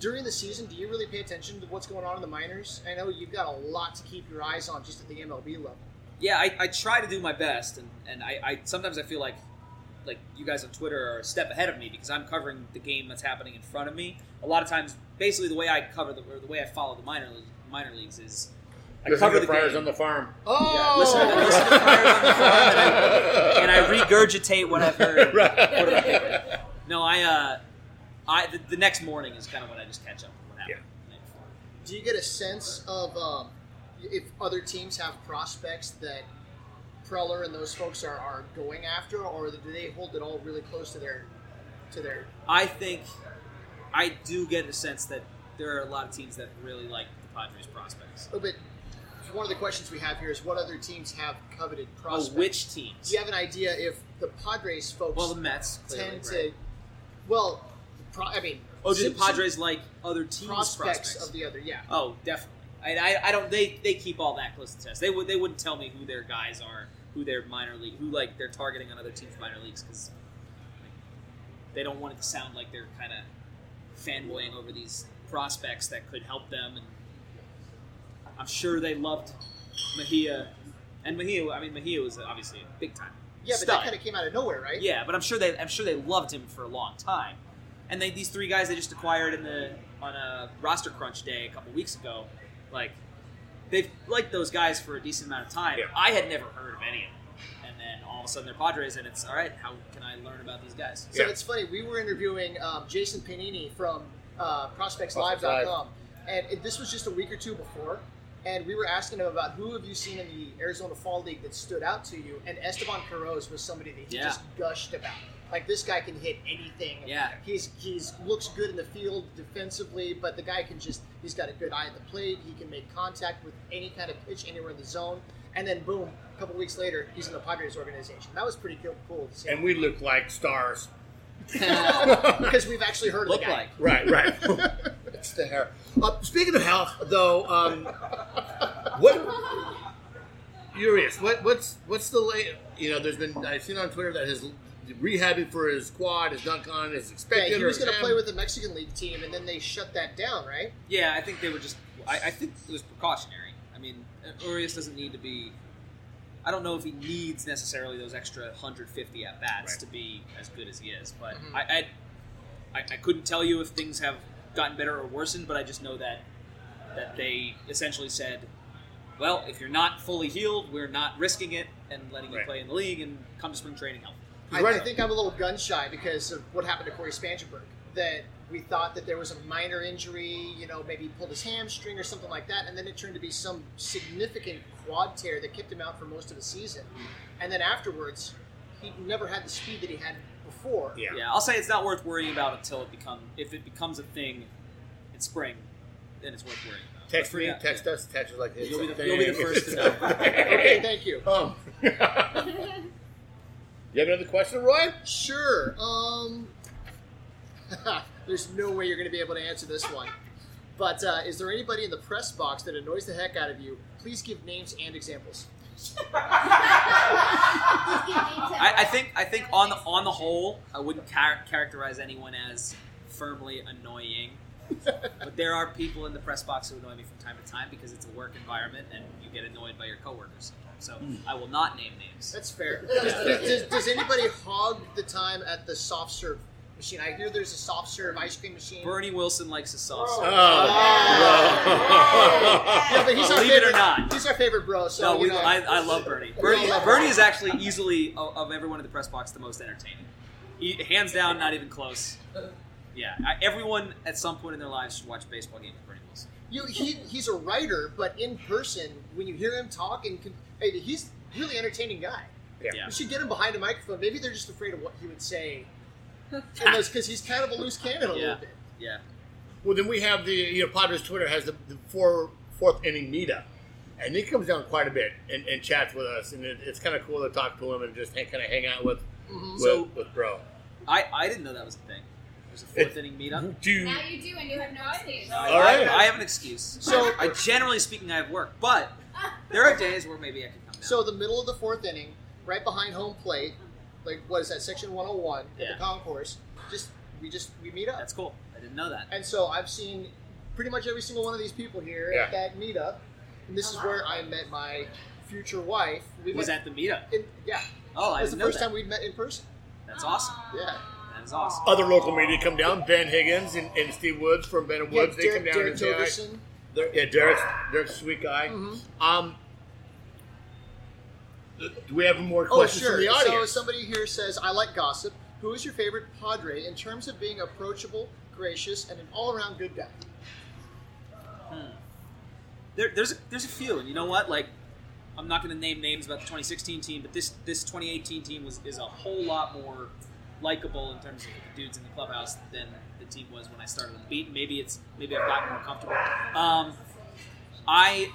During the season, do you really pay attention to what's going on in the minors? I know you've got a lot to keep your eyes on just at the MLB level. yeah. I, I try to do my best, and, and I, I sometimes I feel like like you guys on Twitter are a step ahead of me because I'm covering the game that's happening in front of me. A lot of times, basically, the way I cover the or the way I follow the minor minor leagues is I Listen cover to the Friars game. on the farm. Oh, Yeah, listen to- listen to Friars on the Farm, and I regurgitate what I've heard. Right. Put it on paper. No, I, uh, I the, the next morning is kind of when I just catch up with what happened. the night before. Do you get a sense of um, if other teams have prospects that Preller and those folks are, are going after, or do they hold it all really close to their to their? I think I do get a sense that there are a lot of teams that really like the Padres prospects. Oh, but one of the questions we have here is what other teams have coveted Oh, prospects? which teams? Do you have an idea if the Padres folks Well, the Mets clearly, tend right? to? Well, pro, I mean, Oh, do the Padres like other teams' prospects, prospects? of the other? Yeah. Oh, definitely. I, I, I don't. They, they keep all that close to the chest. They would they wouldn't tell me who their guys are, who their minor league, who like they're targeting on other teams' minor leagues because they don't want it to sound like they're kind of fanboying over these prospects that could help them. And I'm sure they loved Mejia, and Mejia. I mean, Mejia was obviously a big time. Yeah, but stud. that kind of came out of nowhere, right? Yeah, but I'm sure they I'm sure they loved him for a long time. And they, these three guys they just acquired in the on a roster crunch day a couple weeks ago, like they've liked those guys for a decent amount of time. Yeah. I had never heard of any of them, and then all of a sudden they're Padres, and it's all right. How can I learn about these guys? So Yeah. it's funny. We were interviewing um, Jason Panini from uh, Prospects ProspectsLive.com, and it, this was just a week or two before. And we were asking him about who have you seen in the Arizona Fall League that stood out to you, and Esteban Quiroz was somebody that he Yeah. just gushed about. Like this guy can hit anything. Yeah. he's he's looks good in the field defensively, but the guy can just he's got a good eye at the plate. He can make contact with any kind of pitch anywhere in the zone. And then boom, a couple weeks later, he's in the Padres organization. That was pretty cool, cool to see. and we look like stars. because we've actually heard of Look the guy. like Right, right. it's the hair. Uh, speaking of health, though, um, what? Curious. What? What's what's the late? You know, there's been I've seen on Twitter that his rehabbing for his quad has not gone as Yeah, he was going to play with the Mexican League team, and then they shut that down, right? Yeah, I think they were just. I, I think it was precautionary. I mean, Urias doesn't need to be. I don't know if he needs necessarily those extra 150 at bats Right. to be as good as he is, but Mhm. I, I, I, I couldn't tell you if things have gotten better or worsened. But I just know that that they essentially said, "Well, if you're not fully healed, we're not risking it and letting you play in the league and come to spring training healthy." I, Right. I think I'm a little gun shy because of what happened to Cory Spangenberg. That we thought that there was a minor injury, you know, maybe he pulled his hamstring or something like that, and then it turned to be some significant quad tear that kept him out for most of the season. And then afterwards, he never had the speed that he had before. Yeah. Yeah, I'll say it's not worth worrying about until it become if it becomes a thing in spring, then it's worth worrying about. Text me, yeah, text us, text us like this. You'll be the- you'll be the first to know. Okay, thank you. Um, you have another question, Roy? Sure. Um, there's no way you're going to be able to answer this one. But uh, is there anybody in the press box that annoys the heck out of you? Please give names and examples. I, I think I think on the on the whole, I wouldn't char- characterize anyone as firmly annoying. but there are people in the press box who annoy me from time to time because it's a work environment and you get annoyed by your coworkers sometimes. So hmm. I will not name names. That's fair. Does, does, does anybody hog the time at the soft serve machine? I hear there's a soft serve ice cream machine. Bernie Wilson likes his sauce. Oh, Oh. Yeah, but he's our Believe it or favorite, not. He's our favorite bro. So no, you we, know. I, I love Bernie. Bernie, love Bernie Bernie. is actually easily of, of everyone in the press box the most entertaining. He, hands down, not even close. Yeah, I, everyone at some point in their lives should watch a baseball game with Bernie Wilson. You, he, he's a writer, but in person, when you hear him talk, and con- hey, he's a really entertaining guy. Yeah. Yeah. You should get him behind a microphone. Maybe they're just afraid of what he would say, because he's kind of a loose cannon a Yeah. little bit. Yeah, Well, then we have the you know Padres Twitter has the, the four fourth inning meetup, and he comes down quite a bit and, and chats with us, and it, it's kind of cool to talk to him and just kind of hang out with mm-hmm. with, So- with bro. I, I didn't know that was a thing. There's a fourth It- inning meetup. Do you, Now you do, and you have no excuse. I, All right. I, I have an excuse. So- I generally speaking, I have work, but there are days where maybe I can come down. So the middle of the fourth inning, right behind home plate, like what is that, section 101 at Yeah. the concourse, just we just we meet up. that's cool. I didn't know that. And so I've seen pretty much every single one of these people here Yeah. at that meetup, and this is where I met my future wife. We Was met at the meetup. in, yeah, Oh, I it was didn't the know first that. time we'd met in person. That's awesome. Yeah. That is awesome. other local media come down. Ben Higgins and, and Steve Woods from Ben and Yeah, Woods. they Derek, come down Derek and say hi. Yeah, Derek's Derek's a sweet guy. Mhm. Um, do we have more Oh, questions sure. from the audience? So somebody here says, "I like gossip. Who is your favorite Padre in terms of being approachable, gracious, and an all-around good guy?" There, there's a, there's a few, and you know what? Like, I'm not going to name names about the 2016 team, but this this 2018 team was is a whole lot more likable in terms of the dudes in the clubhouse than the team was when I started on the beat. Maybe it's maybe I've gotten more comfortable. Um, I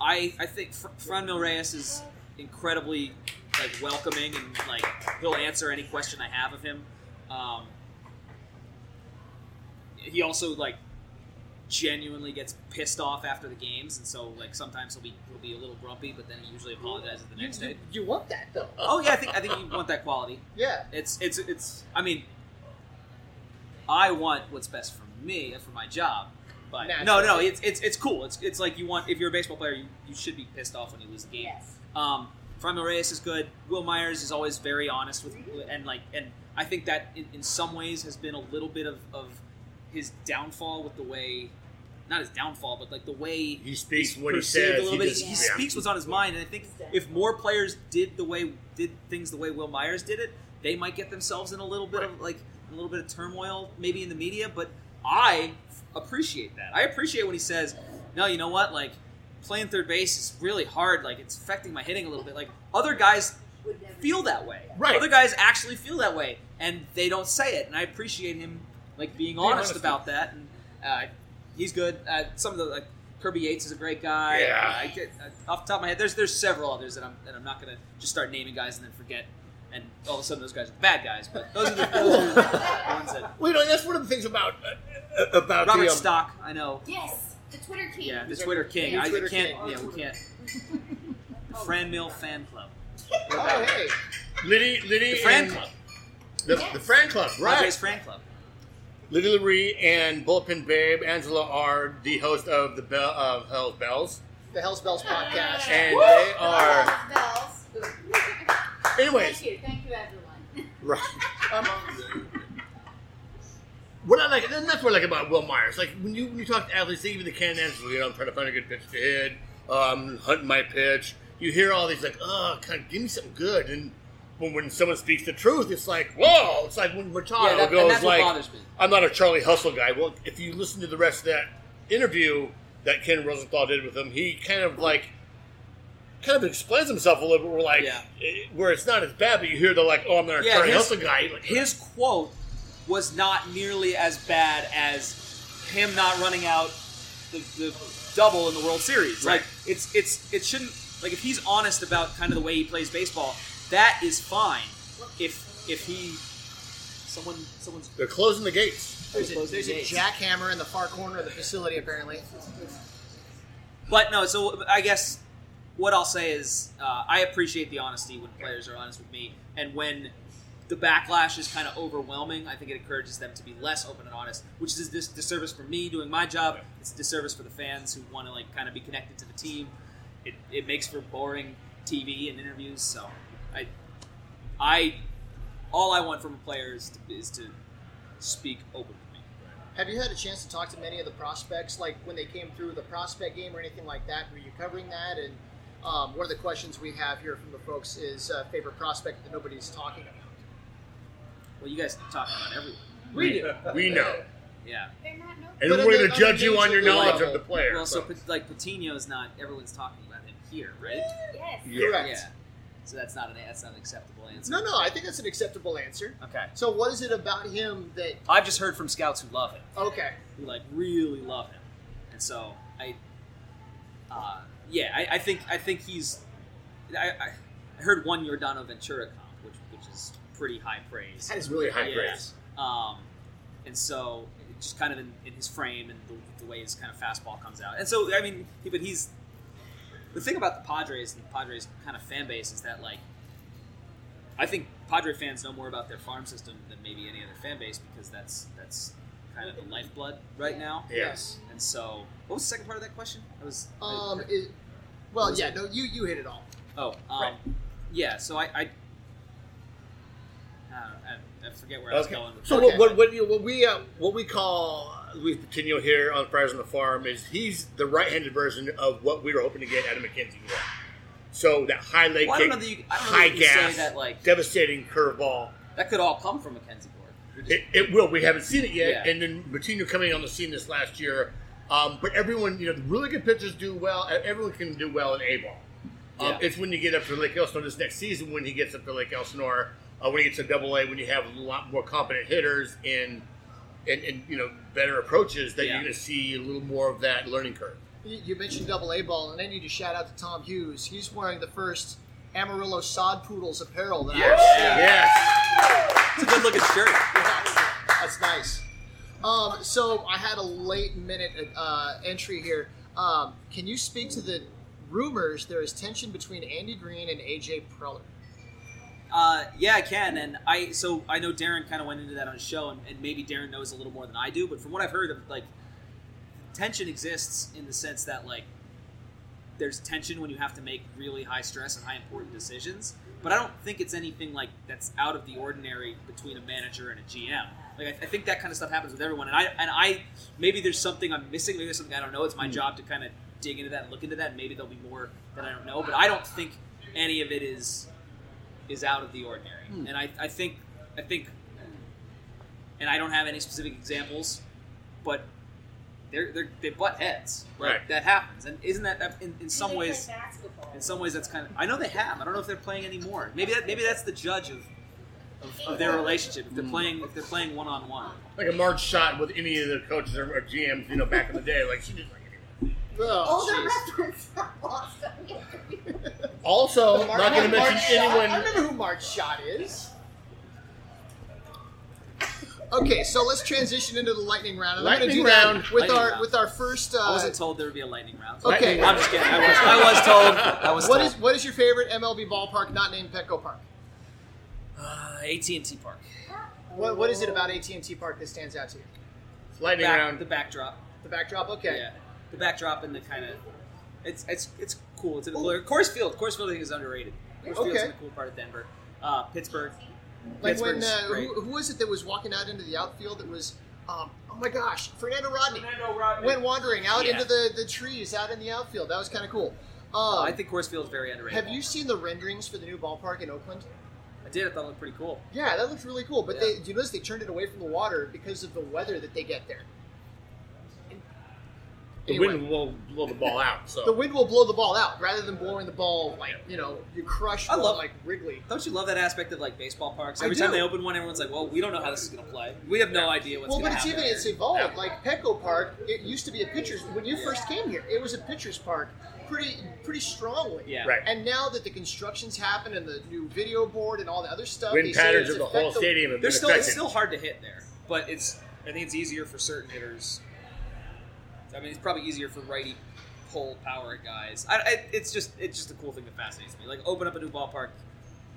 I I think Fr- Fran Reyes is incredibly like welcoming and like he'll answer any question I have of him. Um, he also like genuinely gets pissed off after the games, and so like sometimes he'll be he'll be a little grumpy, but then he usually apologizes the next you, day. you want that though. Oh yeah, I think I think you want that quality. Yeah. It's it's it's. I mean, I want what's best for me and for my job, but no, no, Naturally. it's it's it's cool. It's it's like you want if you're a baseball player, you, you should be pissed off when you lose the game. Yes. Um, Fernando Reyes is good. Wil Myers is always very honest with, and like, and I think that in, in some ways has been a little bit of, of his downfall with the way, not his downfall, but like the way He speaks he's what he says. A little He bit. just- he yeah. speaks what's on his mind, and I think if more players did the way did things the way Wil Myers did it, they might get themselves in a little bit of like a little bit of turmoil, maybe in the media. But I appreciate that. I appreciate when he says, "No, you know what? Like playing third base is really hard. Like it's affecting my hitting a little bit. Like other guys feel that way. Right. Other guys actually feel that way, and they don't say it. And I appreciate him like being honest honest. about that. And uh, he's good. Uh, some of the like Kirby Yates is a great guy. Yeah. I get, uh, off the top of my head, there's there's several others that I'm that I'm not gonna just start naming guys and then forget. And all of a sudden, those guys are bad guys. But those are the, those are the ones that. Well, you know, that's one of the things about uh, uh, about Robert the, um, Stock, I know. Yes. The Twitter king. Yeah, the Twitter king. yeah, I Twitter can't. king. Yeah, we can't. The Franmil fan club. Oh, hey. Liddy, Liddy, The Fran and- club. The, the Fran Club, right? Padres Fran club. Liddy Laree and Bullpen Babe Angela are the host of the Bell of Hell's Bells, The Hell's Bells podcast. and they are. Bells. Anyways, Thank you. Thank you, everyone. right. Um, what I like, and that's what I like about Wil Myers. Like when you when you talk to athletes, even the Canadians, you know, I'm trying to find a good pitch to hit, um, hunting my pitch. You hear all these like, oh, kind of give me something good, and when, when someone speaks the truth, it's like, whoa! It's like when Machado Yeah, that- goes like, bothers me. I'm not a Charlie Hustle guy. Well, if you listen to the rest of that interview that Ken Rosenthal did with him, he kind of like kind of explains himself a little bit. Where like, Yeah. eh, where it's not as bad, but you hear the like, oh, I'm not a Yeah, Charlie his- Hustle guy. Like, his quote was not nearly as bad as him not running out the, the double in the World Series. Right. Like it's it's it shouldn't like if he's honest about kind of the way he plays baseball, that is fine. If if he someone someone's they're closing the gates. There's a, there's a gates. jackhammer in the far corner of the facility, apparently. But no, so I guess what I'll say is uh, I appreciate the honesty when players are honest with me, and when the backlash is kind of overwhelming, I think it encourages them to be less open and honest, which is this disservice for me doing my job. It's a disservice for the fans who want to like kind of be connected to the team. It, it makes for boring TV and interviews. So I, I, all I want from a player is to, is to speak openly. Have you had a chance to talk to many of the prospects, like when they came through the prospect game or anything like that? Were you covering that? And um, one of the questions we have here from the folks is uh, favorite prospect that nobody's talking about. Well, you guys talk about everyone. We do. We know. Yeah. They're not no. And we're going to judge you on your knowledge level- of the player. Well, so so. Pat- like Patino's not everyone's talking about him here, right? Yes. Yeah. Correct. Yeah. So that's not an that's not an acceptable answer. No, no, I think that's an acceptable answer. Okay. So, what is it about him that? I've just heard from scouts who love him, Okay, who like really love him, and so I, uh, yeah, I, I think I think he's. I, I heard one Yordano Ventura comp, which which is pretty high praise. That is really high Yeah. praise. Um, and so it's just kind of in, in his frame and the, the way his kind of fastball comes out. And so I mean, but he's the thing about the Padres and the Padres kind of fan base is that like I think Padre fans know more about their farm system than maybe any other fan base because that's that's kind of the lifeblood right now. Yes. And so, what was the second part of that question? I was um, I, is, well, Was yeah, it- no, you you hit it all. oh um, Right. yeah. So I. I I, I, I forget where I was going. With So Okay. what, what, what, you- what we uh, what we call Luis Patino here on Friars on the Farm is he's the right-handed version of what we were hoping to get out of Mackenzie Gore. So that high leg Well, I don't kick, know that you, I don't know high that you gas, say that like devastating curveball. that could all come from Mackenzie Gore. It, it will. We haven't seen it yet, Yeah. and then Patino coming on the scene this last year. Um, but everyone, you know, the really good pitchers do well. Everyone can do well in A ball. Um, Yeah. It's when you get up to Lake Elsinore this next season when he gets up to Lake Elsinore, uh, when he gets to Double A, when you have a lot more competent hitters and and, and you know better approaches, that Yeah. you're going to see a little more of that learning curve. You you mentioned double A ball, and I need to shout out to Tom Hughes. He's wearing the first Amarillo Sod Poodles apparel that I've seen. Yes. It's a good looking shirt. That's nice. Um, so I had a late minute uh, entry here. Um, can you speak to the rumors there is tension between Andy Green and AJ Preller? Uh, yeah, I can, and I so I know Darren kind of went into that on his show, and, and maybe Darren knows a little more than I do. But from what I've heard of, like tension exists in the sense that like there's tension when you have to make really high stress and high important decisions. But I don't think it's anything like that's out of the ordinary between a manager and a GM. Like I, I think that kind of stuff happens with everyone, and I and I maybe there's something I'm missing. Maybe there's something I don't know. It's my job to kind of dig into that and look into that. And maybe there'll be more that I don't know. But I don't think any of it is is out of the ordinary. Hmm. And I, I think I think and I don't have any specific examples, but they're, they're they butt heads. Like, Right. That happens. And isn't that that in, in some ways in some ways that's kind of I know they have. I don't know if they're playing anymore. Maybe that maybe that's the judge of of, of their relationship. If they're hmm. playing if they're playing one on one. Like a Marge Schott with any of the coaches or, or GMs, you know, back in the day. Like she just like anyone. Oh, Older jeez. reference from Boston. Also, Mar- not going to Mark mention Shot. I anyone. remember who Marge Schott is. Okay, so let's transition into the lightning round. And I'm going to Lightning do that round. with Lightning our round. with our first. Uh, I wasn't told there would be a lightning round. Okay. I'm just kidding. I was, I was told. I was What told. is what is your favorite MLB ballpark not named Petco Park? uh, AT&T Park? What, what is it about AT and T Park that stands out to you? Lightning Back- round. The backdrop. The backdrop. Okay. Yeah, the backdrop and the kind of it's it's it's cool. It's a cool. Coors Field. Coors Field I think is underrated. Coors Field's Okay. in the cool part of Denver. Uh, Pittsburgh. Like when uh, great. who, who was it that was walking out into the outfield? That was um, oh my gosh, Fernando Rodney Fernando Rodney. went wandering out Yeah. into the, the trees out in the outfield. That was kind of cool. Um, I think Coors Field is very underrated. have you seen the renderings for the new ballpark in Oakland? I did. I thought it looked pretty cool. Yeah, that looks really cool. But Yeah. they, do you notice they turned it away from the water because of the weather that they get there? The Anyway. wind will blow the ball out. So The wind will blow the ball out rather than blowing the ball like you know you crush I love- like Wrigley. Don't you love that aspect of like baseball parks? I Every time they open one, everyone's like, "Well, we don't know how this is going to play. We have no idea what's going to happen." Well, going but it's happen." even it's evolved. Like Petco Park, it used to be a pitcher's. When you first came here, it was a pitcher's park, pretty pretty strongly. Yeah. Right. And now that the construction's happened and the new video board and all the other stuff, they wind say patterns it's of the whole stadium have been There's still it's still hard to hit there, but it's I think it's easier for certain hitters. I mean, it's probably easier for righty pull power guys. I, I, it's just it's just a cool thing that fascinates me. Like open up a new ballpark,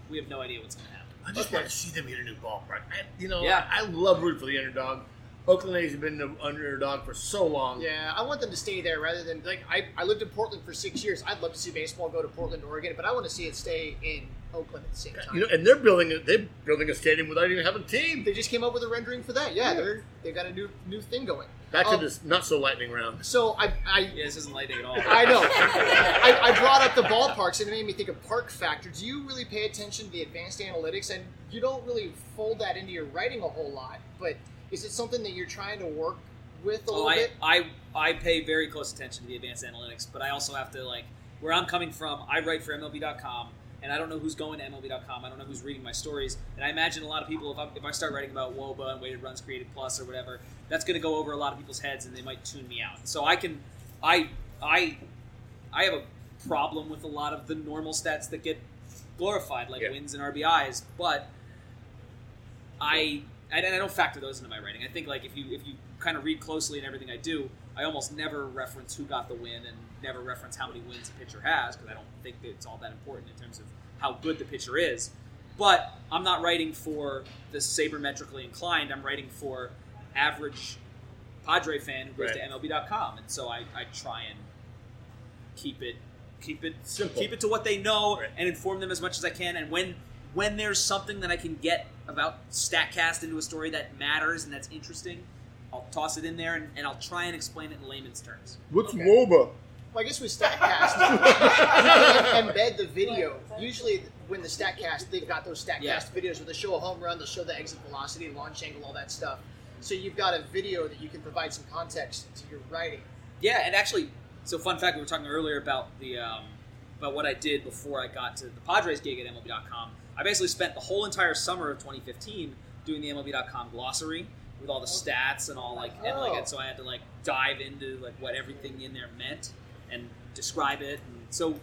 we have no idea what's going to happen. I just Okay. want to see them get a new ballpark. I, you know, Yeah. I, I love rooting for the underdog. Oakland A's have been the underdog for so long. Yeah, I want them to stay there rather than like I, I lived in Portland for six years. I'd love to see baseball go to Portland, Oregon, but I want to see it stay in Oakland at the same time. You know, and they're building a, they're building a stadium without even having a team. they just came up with a rendering for that. Yeah, they're they've got a new new thing going. Back to Um, this not so lightning round. So I I Yeah, this isn't lightning at all. I know. I, I brought up the ballparks and it made me think of park factor. Do you really pay attention to the advanced analytics? And you don't really fold that into your writing a whole lot, but is it something that you're trying to work with a Oh, little I, bit? I I pay very close attention to the advanced analytics, but I also have to like where I'm coming from. I write for MLB.com, and I don't know who's going to MLB.com. I don't know who's reading my stories, and I imagine a lot of people if I, if I start writing about WOBA and weighted runs created plus or whatever, that's going to go over a lot of people's heads, and they might tune me out. So I can I I I have a problem with a lot of the normal stats that get glorified, like Yeah. wins and RBIs, but I I, I don't factor those into my writing. I think like if you if you kind of read closely in everything I do, I almost never reference who got the win and never reference how many wins a pitcher has because I don't think that it's all that important in terms of how good the pitcher is. But I'm not writing for the sabermetrically inclined. I'm writing for average Padre fan who goes Right. to MLB.com, and so I, I try and keep it keep it Simple. keep it to what they know Right. and inform them as much as I can. And when when there's something that I can get about Statcast into a story that matters and that's interesting, I'll toss it in there and, and I'll try and explain it in layman's terms. What's Okay. WOBA? Well, I guess with StatCast, you can embed the video. Usually, when the StatCast, they've got those StatCast Yeah. videos where they show a home run, they'll show the exit velocity, launch angle, all that stuff. So you've got a video that you can provide some context to your writing. Yeah, and actually, so fun fact: we were talking earlier about the um, about what I did before I got to the Padres gig at MLB.com. I basically spent the whole entire summer of 2015 doing the MLB.com glossary with all the stats and all like and like Oh. and so I had to like dive into like what everything in there meant and describe it. And so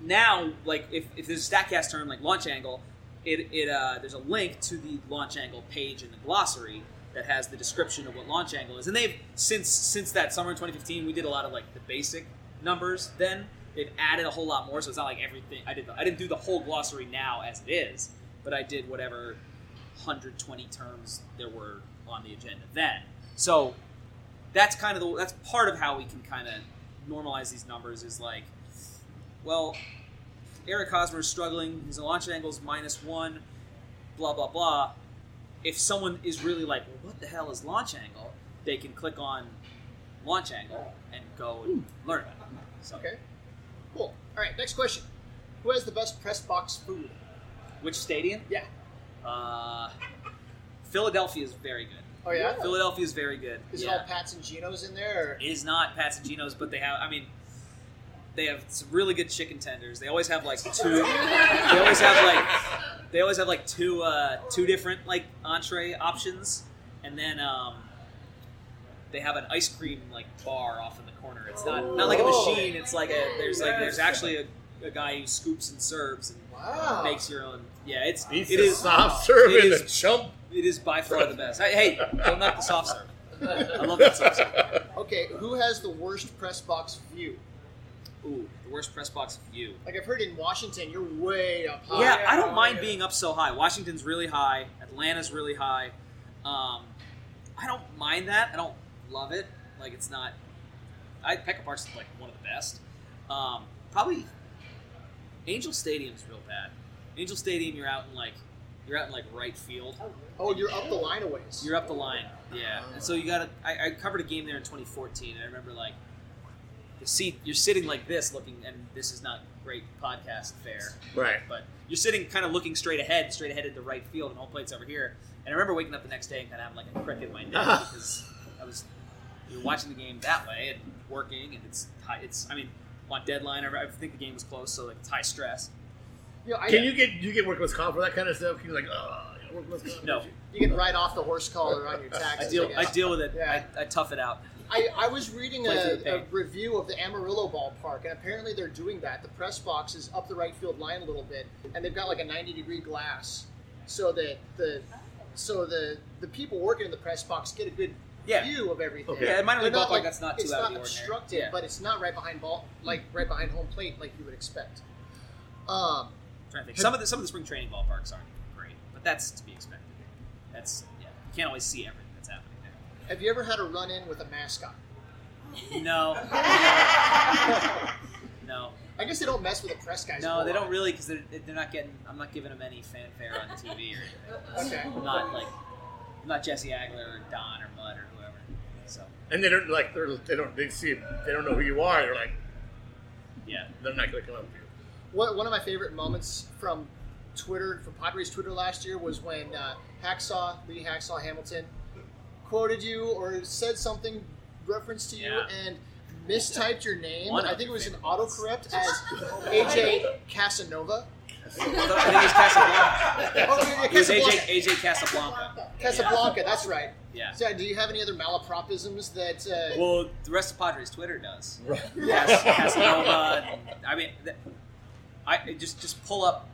now, like if, if there's a Statcast term like launch angle, it, it uh, there's a link to the launch angle page in the glossary that has the description of what launch angle is. And they've since since that summer in 2015, we did a lot of like the basic numbers. Then they've added a whole lot more, so it's not like everything. I did the, I didn't do the whole glossary now as it is, but I did whatever 120 terms there were on the agenda then. So that's kind of the that's part of how we can kind of normalize these numbers is like, well, Eric Hosmer is struggling. His launch angle is minus one. Blah blah blah. If someone is really like, well, what the hell is launch angle? They can click on launch angle and go and hmm. learn it. So, Okay. Cool. All right, next question. Who has the best press box food? which stadium? Yeah. Uh, Philadelphia is very good. Oh, yeah? Philadelphia is very good. Is yeah. it all Pats and Geno's in there? Or? It is not Pats and Geno's, but they have. I mean, they have some really good chicken tenders. They always have like two. they always have like they always have like two uh, two different like entree options, and then um, they have an ice cream like bar off in the corner. It's not not like a Oh. machine. It's like a there's like there's actually a, a guy who scoops and serves and Wow. makes your own. Yeah, it's He's it the is soft serve it and is- the chump. it is by far the best. Hey, hey don't knock the soft serve. I love that soft serve. Okay, who has the worst press box view? Ooh, the worst press box view. Like I've heard in Washington, you're way up high. Yeah, I don't mind being up so high. Washington's really high. Atlanta's really high. Um, I don't mind that. I don't love it. Like it's not. I Petco Park's like one of the best. Um, probably Angel Stadium's real bad. Angel Stadium, you're out in like you're out in like right field. Oh, you're up the line a ways. You're up the line, yeah. And so you gotta. I, I covered a game there in 2014. And I remember like the seat. You're sitting like this, looking, and this is not great podcast fare. Right. But you're sitting kind of looking straight ahead, straight ahead at the right field, and home plate's over here. And I remember waking up the next day and kind of having like a crick in my neck because I was you're watching the game that way and working, and it's high. It's I mean on deadline. I I think the game was close, so like it's high stress. You, know, I, Can you get you get workman's comp for that kind of stuff? Can you like, oh, workman's comp? No, you can write off the horse collar on your taxes. I deal I guess. deal with it. Yeah. I, I tough it out. I, I was reading a, a review of the Amarillo ballpark, and apparently they're doing that. The press box is up the right field line a little bit, and they've got like a 90 degree glass, so that the so the the people working in the press box get a good Yeah. view of everything. Okay. Yeah, in minor They're league not, ballpark, like- that's not too it's out of not the obstructed, Yeah. but it's not right behind ball, like right behind home plate, like you would expect. Um, trying to think. Some of the some of the spring training ballparks aren't great, but that's to be expected. That's yeah. You can't always see everything that's happening there. have you ever had a run in with a mascot? No. no. I guess guess they don't mess with the press guys. No, they don't really because they're they're not getting. I'm not giving them any fanfare on TV or anything. Okay. I'm not like I'm not Jesse Agler or Don or Mud or whoever. So And they don't like they're, they don't they see they don't know who you are. They're like yeah, they're not going to come up to you. One, one of my favorite moments from Twitter, from Padres Twitter last year, was when uh, Hacksaw, Lee Hacksaw Hamilton, quoted you or said something reference to you Yeah. and mistyped your name. One I think it was an my autocorrect as AJ Casanova. I think it's Casablanca. Oh, yeah, It was Casablanca. AJ AJ Casablanca. Casablanca, that's right. Yeah. So, do you have any other malapropisms that? Uh, Well, the rest of Padres Twitter does. yes. Casanova. I mean, th- I just just pull up.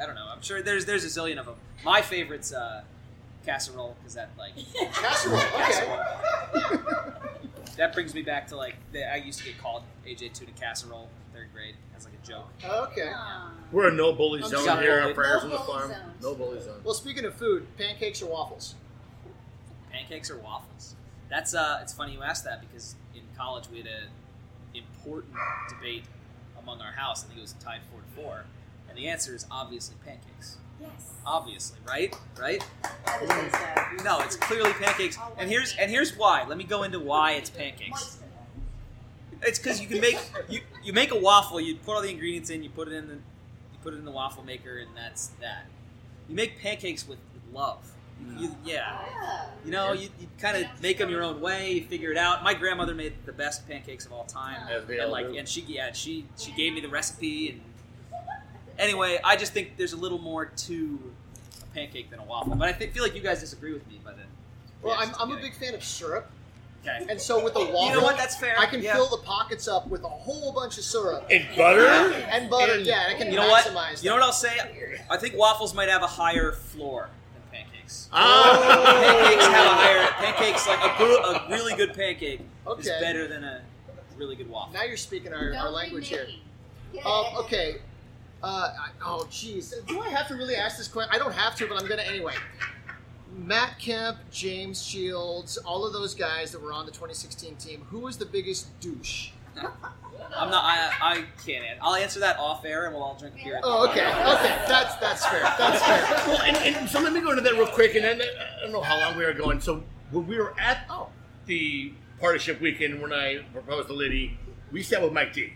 I don't know. I'm sure there's there's a zillion of them. My favorite's uh, casserole because that like Casserole. Okay. that brings me back to like the, I used to get called AJ Tuna casserole third grade as like a joke. Okay. Aw. We're a no bully I'm zone here No at Friars on the Farm. zone. No bully zone. Well, speaking of food, pancakes or waffles? Pancakes or waffles? That's uh, it's funny you asked that because in college we had a important debate among our house. I think it was tied four to four, and the answer is obviously pancakes. Yes. Obviously, right? Right? No, it's clearly pancakes. And here's and here's why. Let me go into why it's pancakes. It's because you can make you you make a waffle. You put all the ingredients in. You put it in the you put it in the waffle maker, and that's that. You make pancakes with, with love. You, yeah, Yeah. you know, you, you kind of make them your own way. You figure it out. My grandmother made the best pancakes of all time, As they and all like, do. and she yeah she she gave me the recipe. And anyway, I just think there's a little more to a pancake than a waffle. But I think, feel like you guys disagree with me by then. Well, Yes, I'm, I'm a big fan of syrup, Okay. and so with the waffle, You know what? That's fair. I can Yeah. fill the pockets up with a whole bunch of syrup And butter? and butter. And- yeah, and I can You know what? You know what I'll say? I think waffles might have a higher floor than pancakes. Ah! pancakes have a higher pancakes like a, good, a really good pancake is Okay. better than a really good waffle. Now you're speaking our, our language here. mean. Um, okay. Uh, I- oh, jeez. Do I have to really ask this question? I don't have to, but I'm going to anyway. Matt Kemp, James Shields, all of those guys that were on the 2016 team, who was the biggest douche? I'm not. I, I can't. an- I'll answer that off air, and we'll all drink a beer. Oh, okay. Okay. That's that's fair. That's fair. Well, and, and so let me go into that real quick, and then uh, I don't know how long we are going. So when we were at Oh. the partnership weekend, when I proposed to Liddy, we sat with Mike D,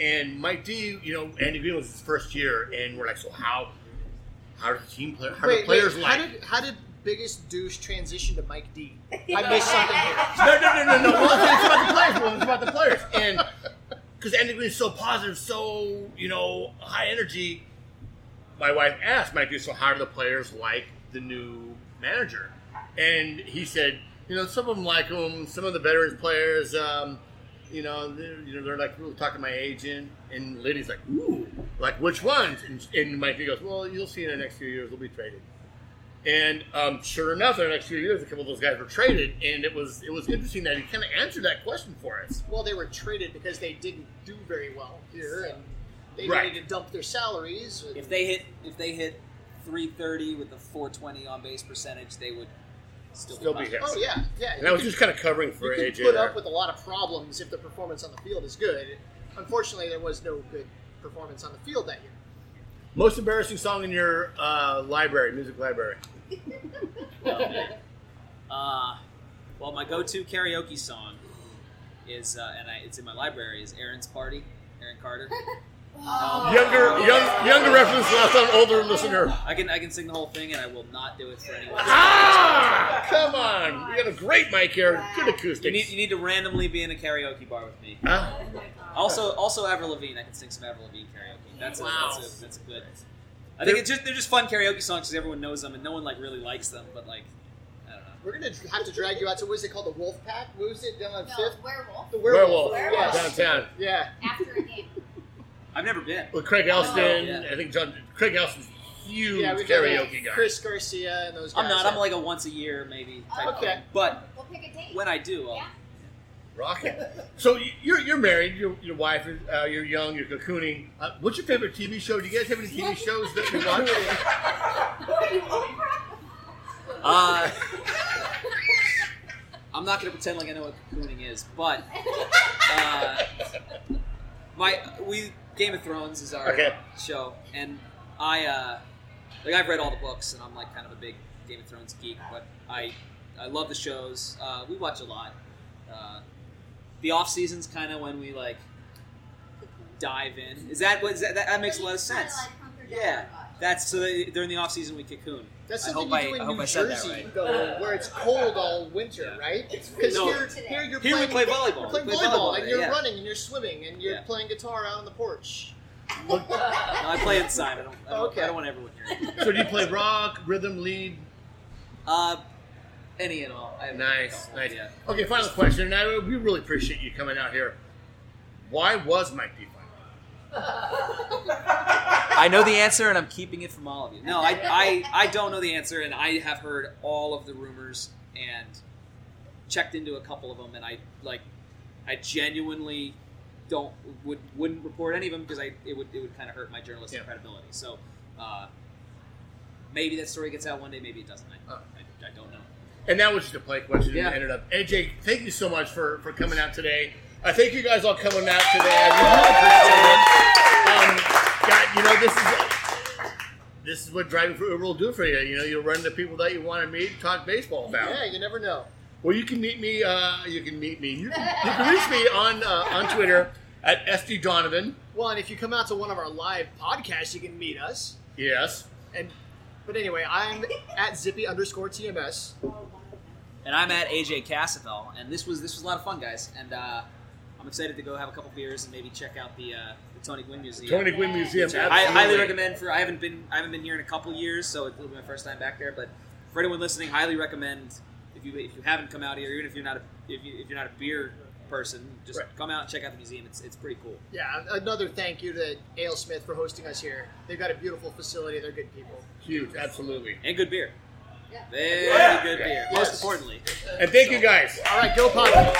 and Mike D, you know, Andy Green was his first year, and we're like, so how, how did the team play? How do Wait, the players wait. like? How did how did biggest douche transition to Mike D? I missed something here. no, no, no, no, no. Well, it's about the players. Well, it's about the players, and because Andy Green is so positive, so you know, high energy. My wife asked Mike so how do the players like the new manager? And he said, you know, some of them like him. Some of the veterans players, um, you know, they're, you know, they're like talking to my agent. And Liddy's like, ooh, like which ones? And, and Mike goes, well, you'll see in the next few years, they'll be traded. And um, sure enough, in the next few years, a couple of those guys were traded, and it was it was interesting that he kind of answered that question for us. Well, they were traded because they didn't do very well here, and they Right. needed to dump their salaries. If they hit, if they hit 330 with a 420 on base percentage, they would still, Still be fine. here. oh yeah, yeah. And I was just kind of covering for you can AJ. put there. up with a lot of problems if the performance on the field is good. Unfortunately, there was no good performance on the field that year. Most embarrassing song in your uh, library, music library. Uh, well, my go-to karaoke song is, uh, and I, it's in my library, is Aaron's Party, Aaron Carter. Oh. Younger, young, younger reference, last on older listener. I can I can sing the whole thing, and I will not do it for anyone. Ah, come on! You got a great mic here, good acoustics. You need you need to randomly be in a karaoke bar with me. Ah, Also, also Avril Lavigne. I can sing some Avril Lavigne karaoke. That's a, Wow. that's a, that's a good. I think it's just they're just fun karaoke songs because everyone knows them and no one like really likes them. But like, I don't know. We're gonna have to drag you out to what is it called? The Wolf Pack? What was it down on No, Fifth? werewolf. The werewolf, Werewolf. Yes. downtown. Yeah. After a game. I've never been. With Craig oh, Elston, yeah. I think John Craig Elston's huge Yeah, we got karaoke guy. Chris Garcia and those guys. I'm not. I'm like a once a year maybe type Okay. thing. But We'll pick a date. when I do, I'll, Yeah. Rocking. So you're you're married. Your your wife is uh, you're young. You're cocooning. Uh, what's your favorite TV show? Do you guys have any TV shows that you watch? Uh, I'm not going to pretend like I know what cocooning is, but uh, my we Game of Thrones is our Okay. show, and I uh, like I've read all the books, and I'm like kind of a big Game of Thrones geek. But I I love the shows. Uh, we watch a lot. Uh, the off season's kind of when we like dive in. Is that what is that, that? That makes a lot of sense. Yeah, that's so that during the off season we cocoon. That's I something hope you I- do in I New I said that Jersey, right. though, where it's cold all winter, Yeah. right? Because No. here, here you're Here we playing, play volleyball. You're playing We play volleyball, volleyball, and you're yeah. running, and you're swimming, and you're Yeah. playing guitar out on the porch. No, I play inside. I don't. I don't, Okay. I don't want everyone here. So do you play rock, rhythm, lead? Uh, any and all. I, Nice, nice. Yeah. Okay, final question. And I, we really appreciate you coming out here. Why was Mike D fired? I know the answer, and I'm keeping it from all of you. No, I, I, I don't know the answer, and I have heard all of the rumors and checked into a couple of them, and I like, I genuinely don't would wouldn't report any of them because I it would it would kind of hurt my journalistic Yeah. credibility. So, uh, maybe that story gets out one day, maybe it doesn't. I, Oh. I, I don't know. And that was just a play question. Yeah. Yeah. Ended up. AJ, thank you so much for, for coming out today. I thank you guys all coming out today. I really appreciate it. Um, God, you know this is this is what driving for Uber will do for you. You know, you'll run into people that you want to meet, talk baseball about. Yeah, you never know. Well, you can meet me. Uh, you can meet me. You can, you can reach me on uh, on Twitter at SD Donovan. Well, and if you come out to one of our live podcasts, you can meet us. Yes. And but anyway, I'm at zippy underscore tms. And I'm at AJ Cassavell, and this was this was a lot of fun, guys. And uh, I'm excited to go have a couple beers and maybe check out the uh, the Tony Gwynn Museum. Tony Gwynn Museum. I highly recommend for I haven't been I haven't been here in a couple years, so it'll be my first time back there. But for anyone listening, highly recommend if you if you haven't come out here, even if you're not a if, you, if you're not a beer person, just Right. come out and check out the museum. It's it's pretty cool. Yeah, another thank you to AleSmith for hosting us here. They've got a beautiful facility. They're good people. Huge, absolutely. And good beer. Very yeah. good beer. Most importantly. And thank so. you guys. All right, go Padre.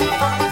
Yeah.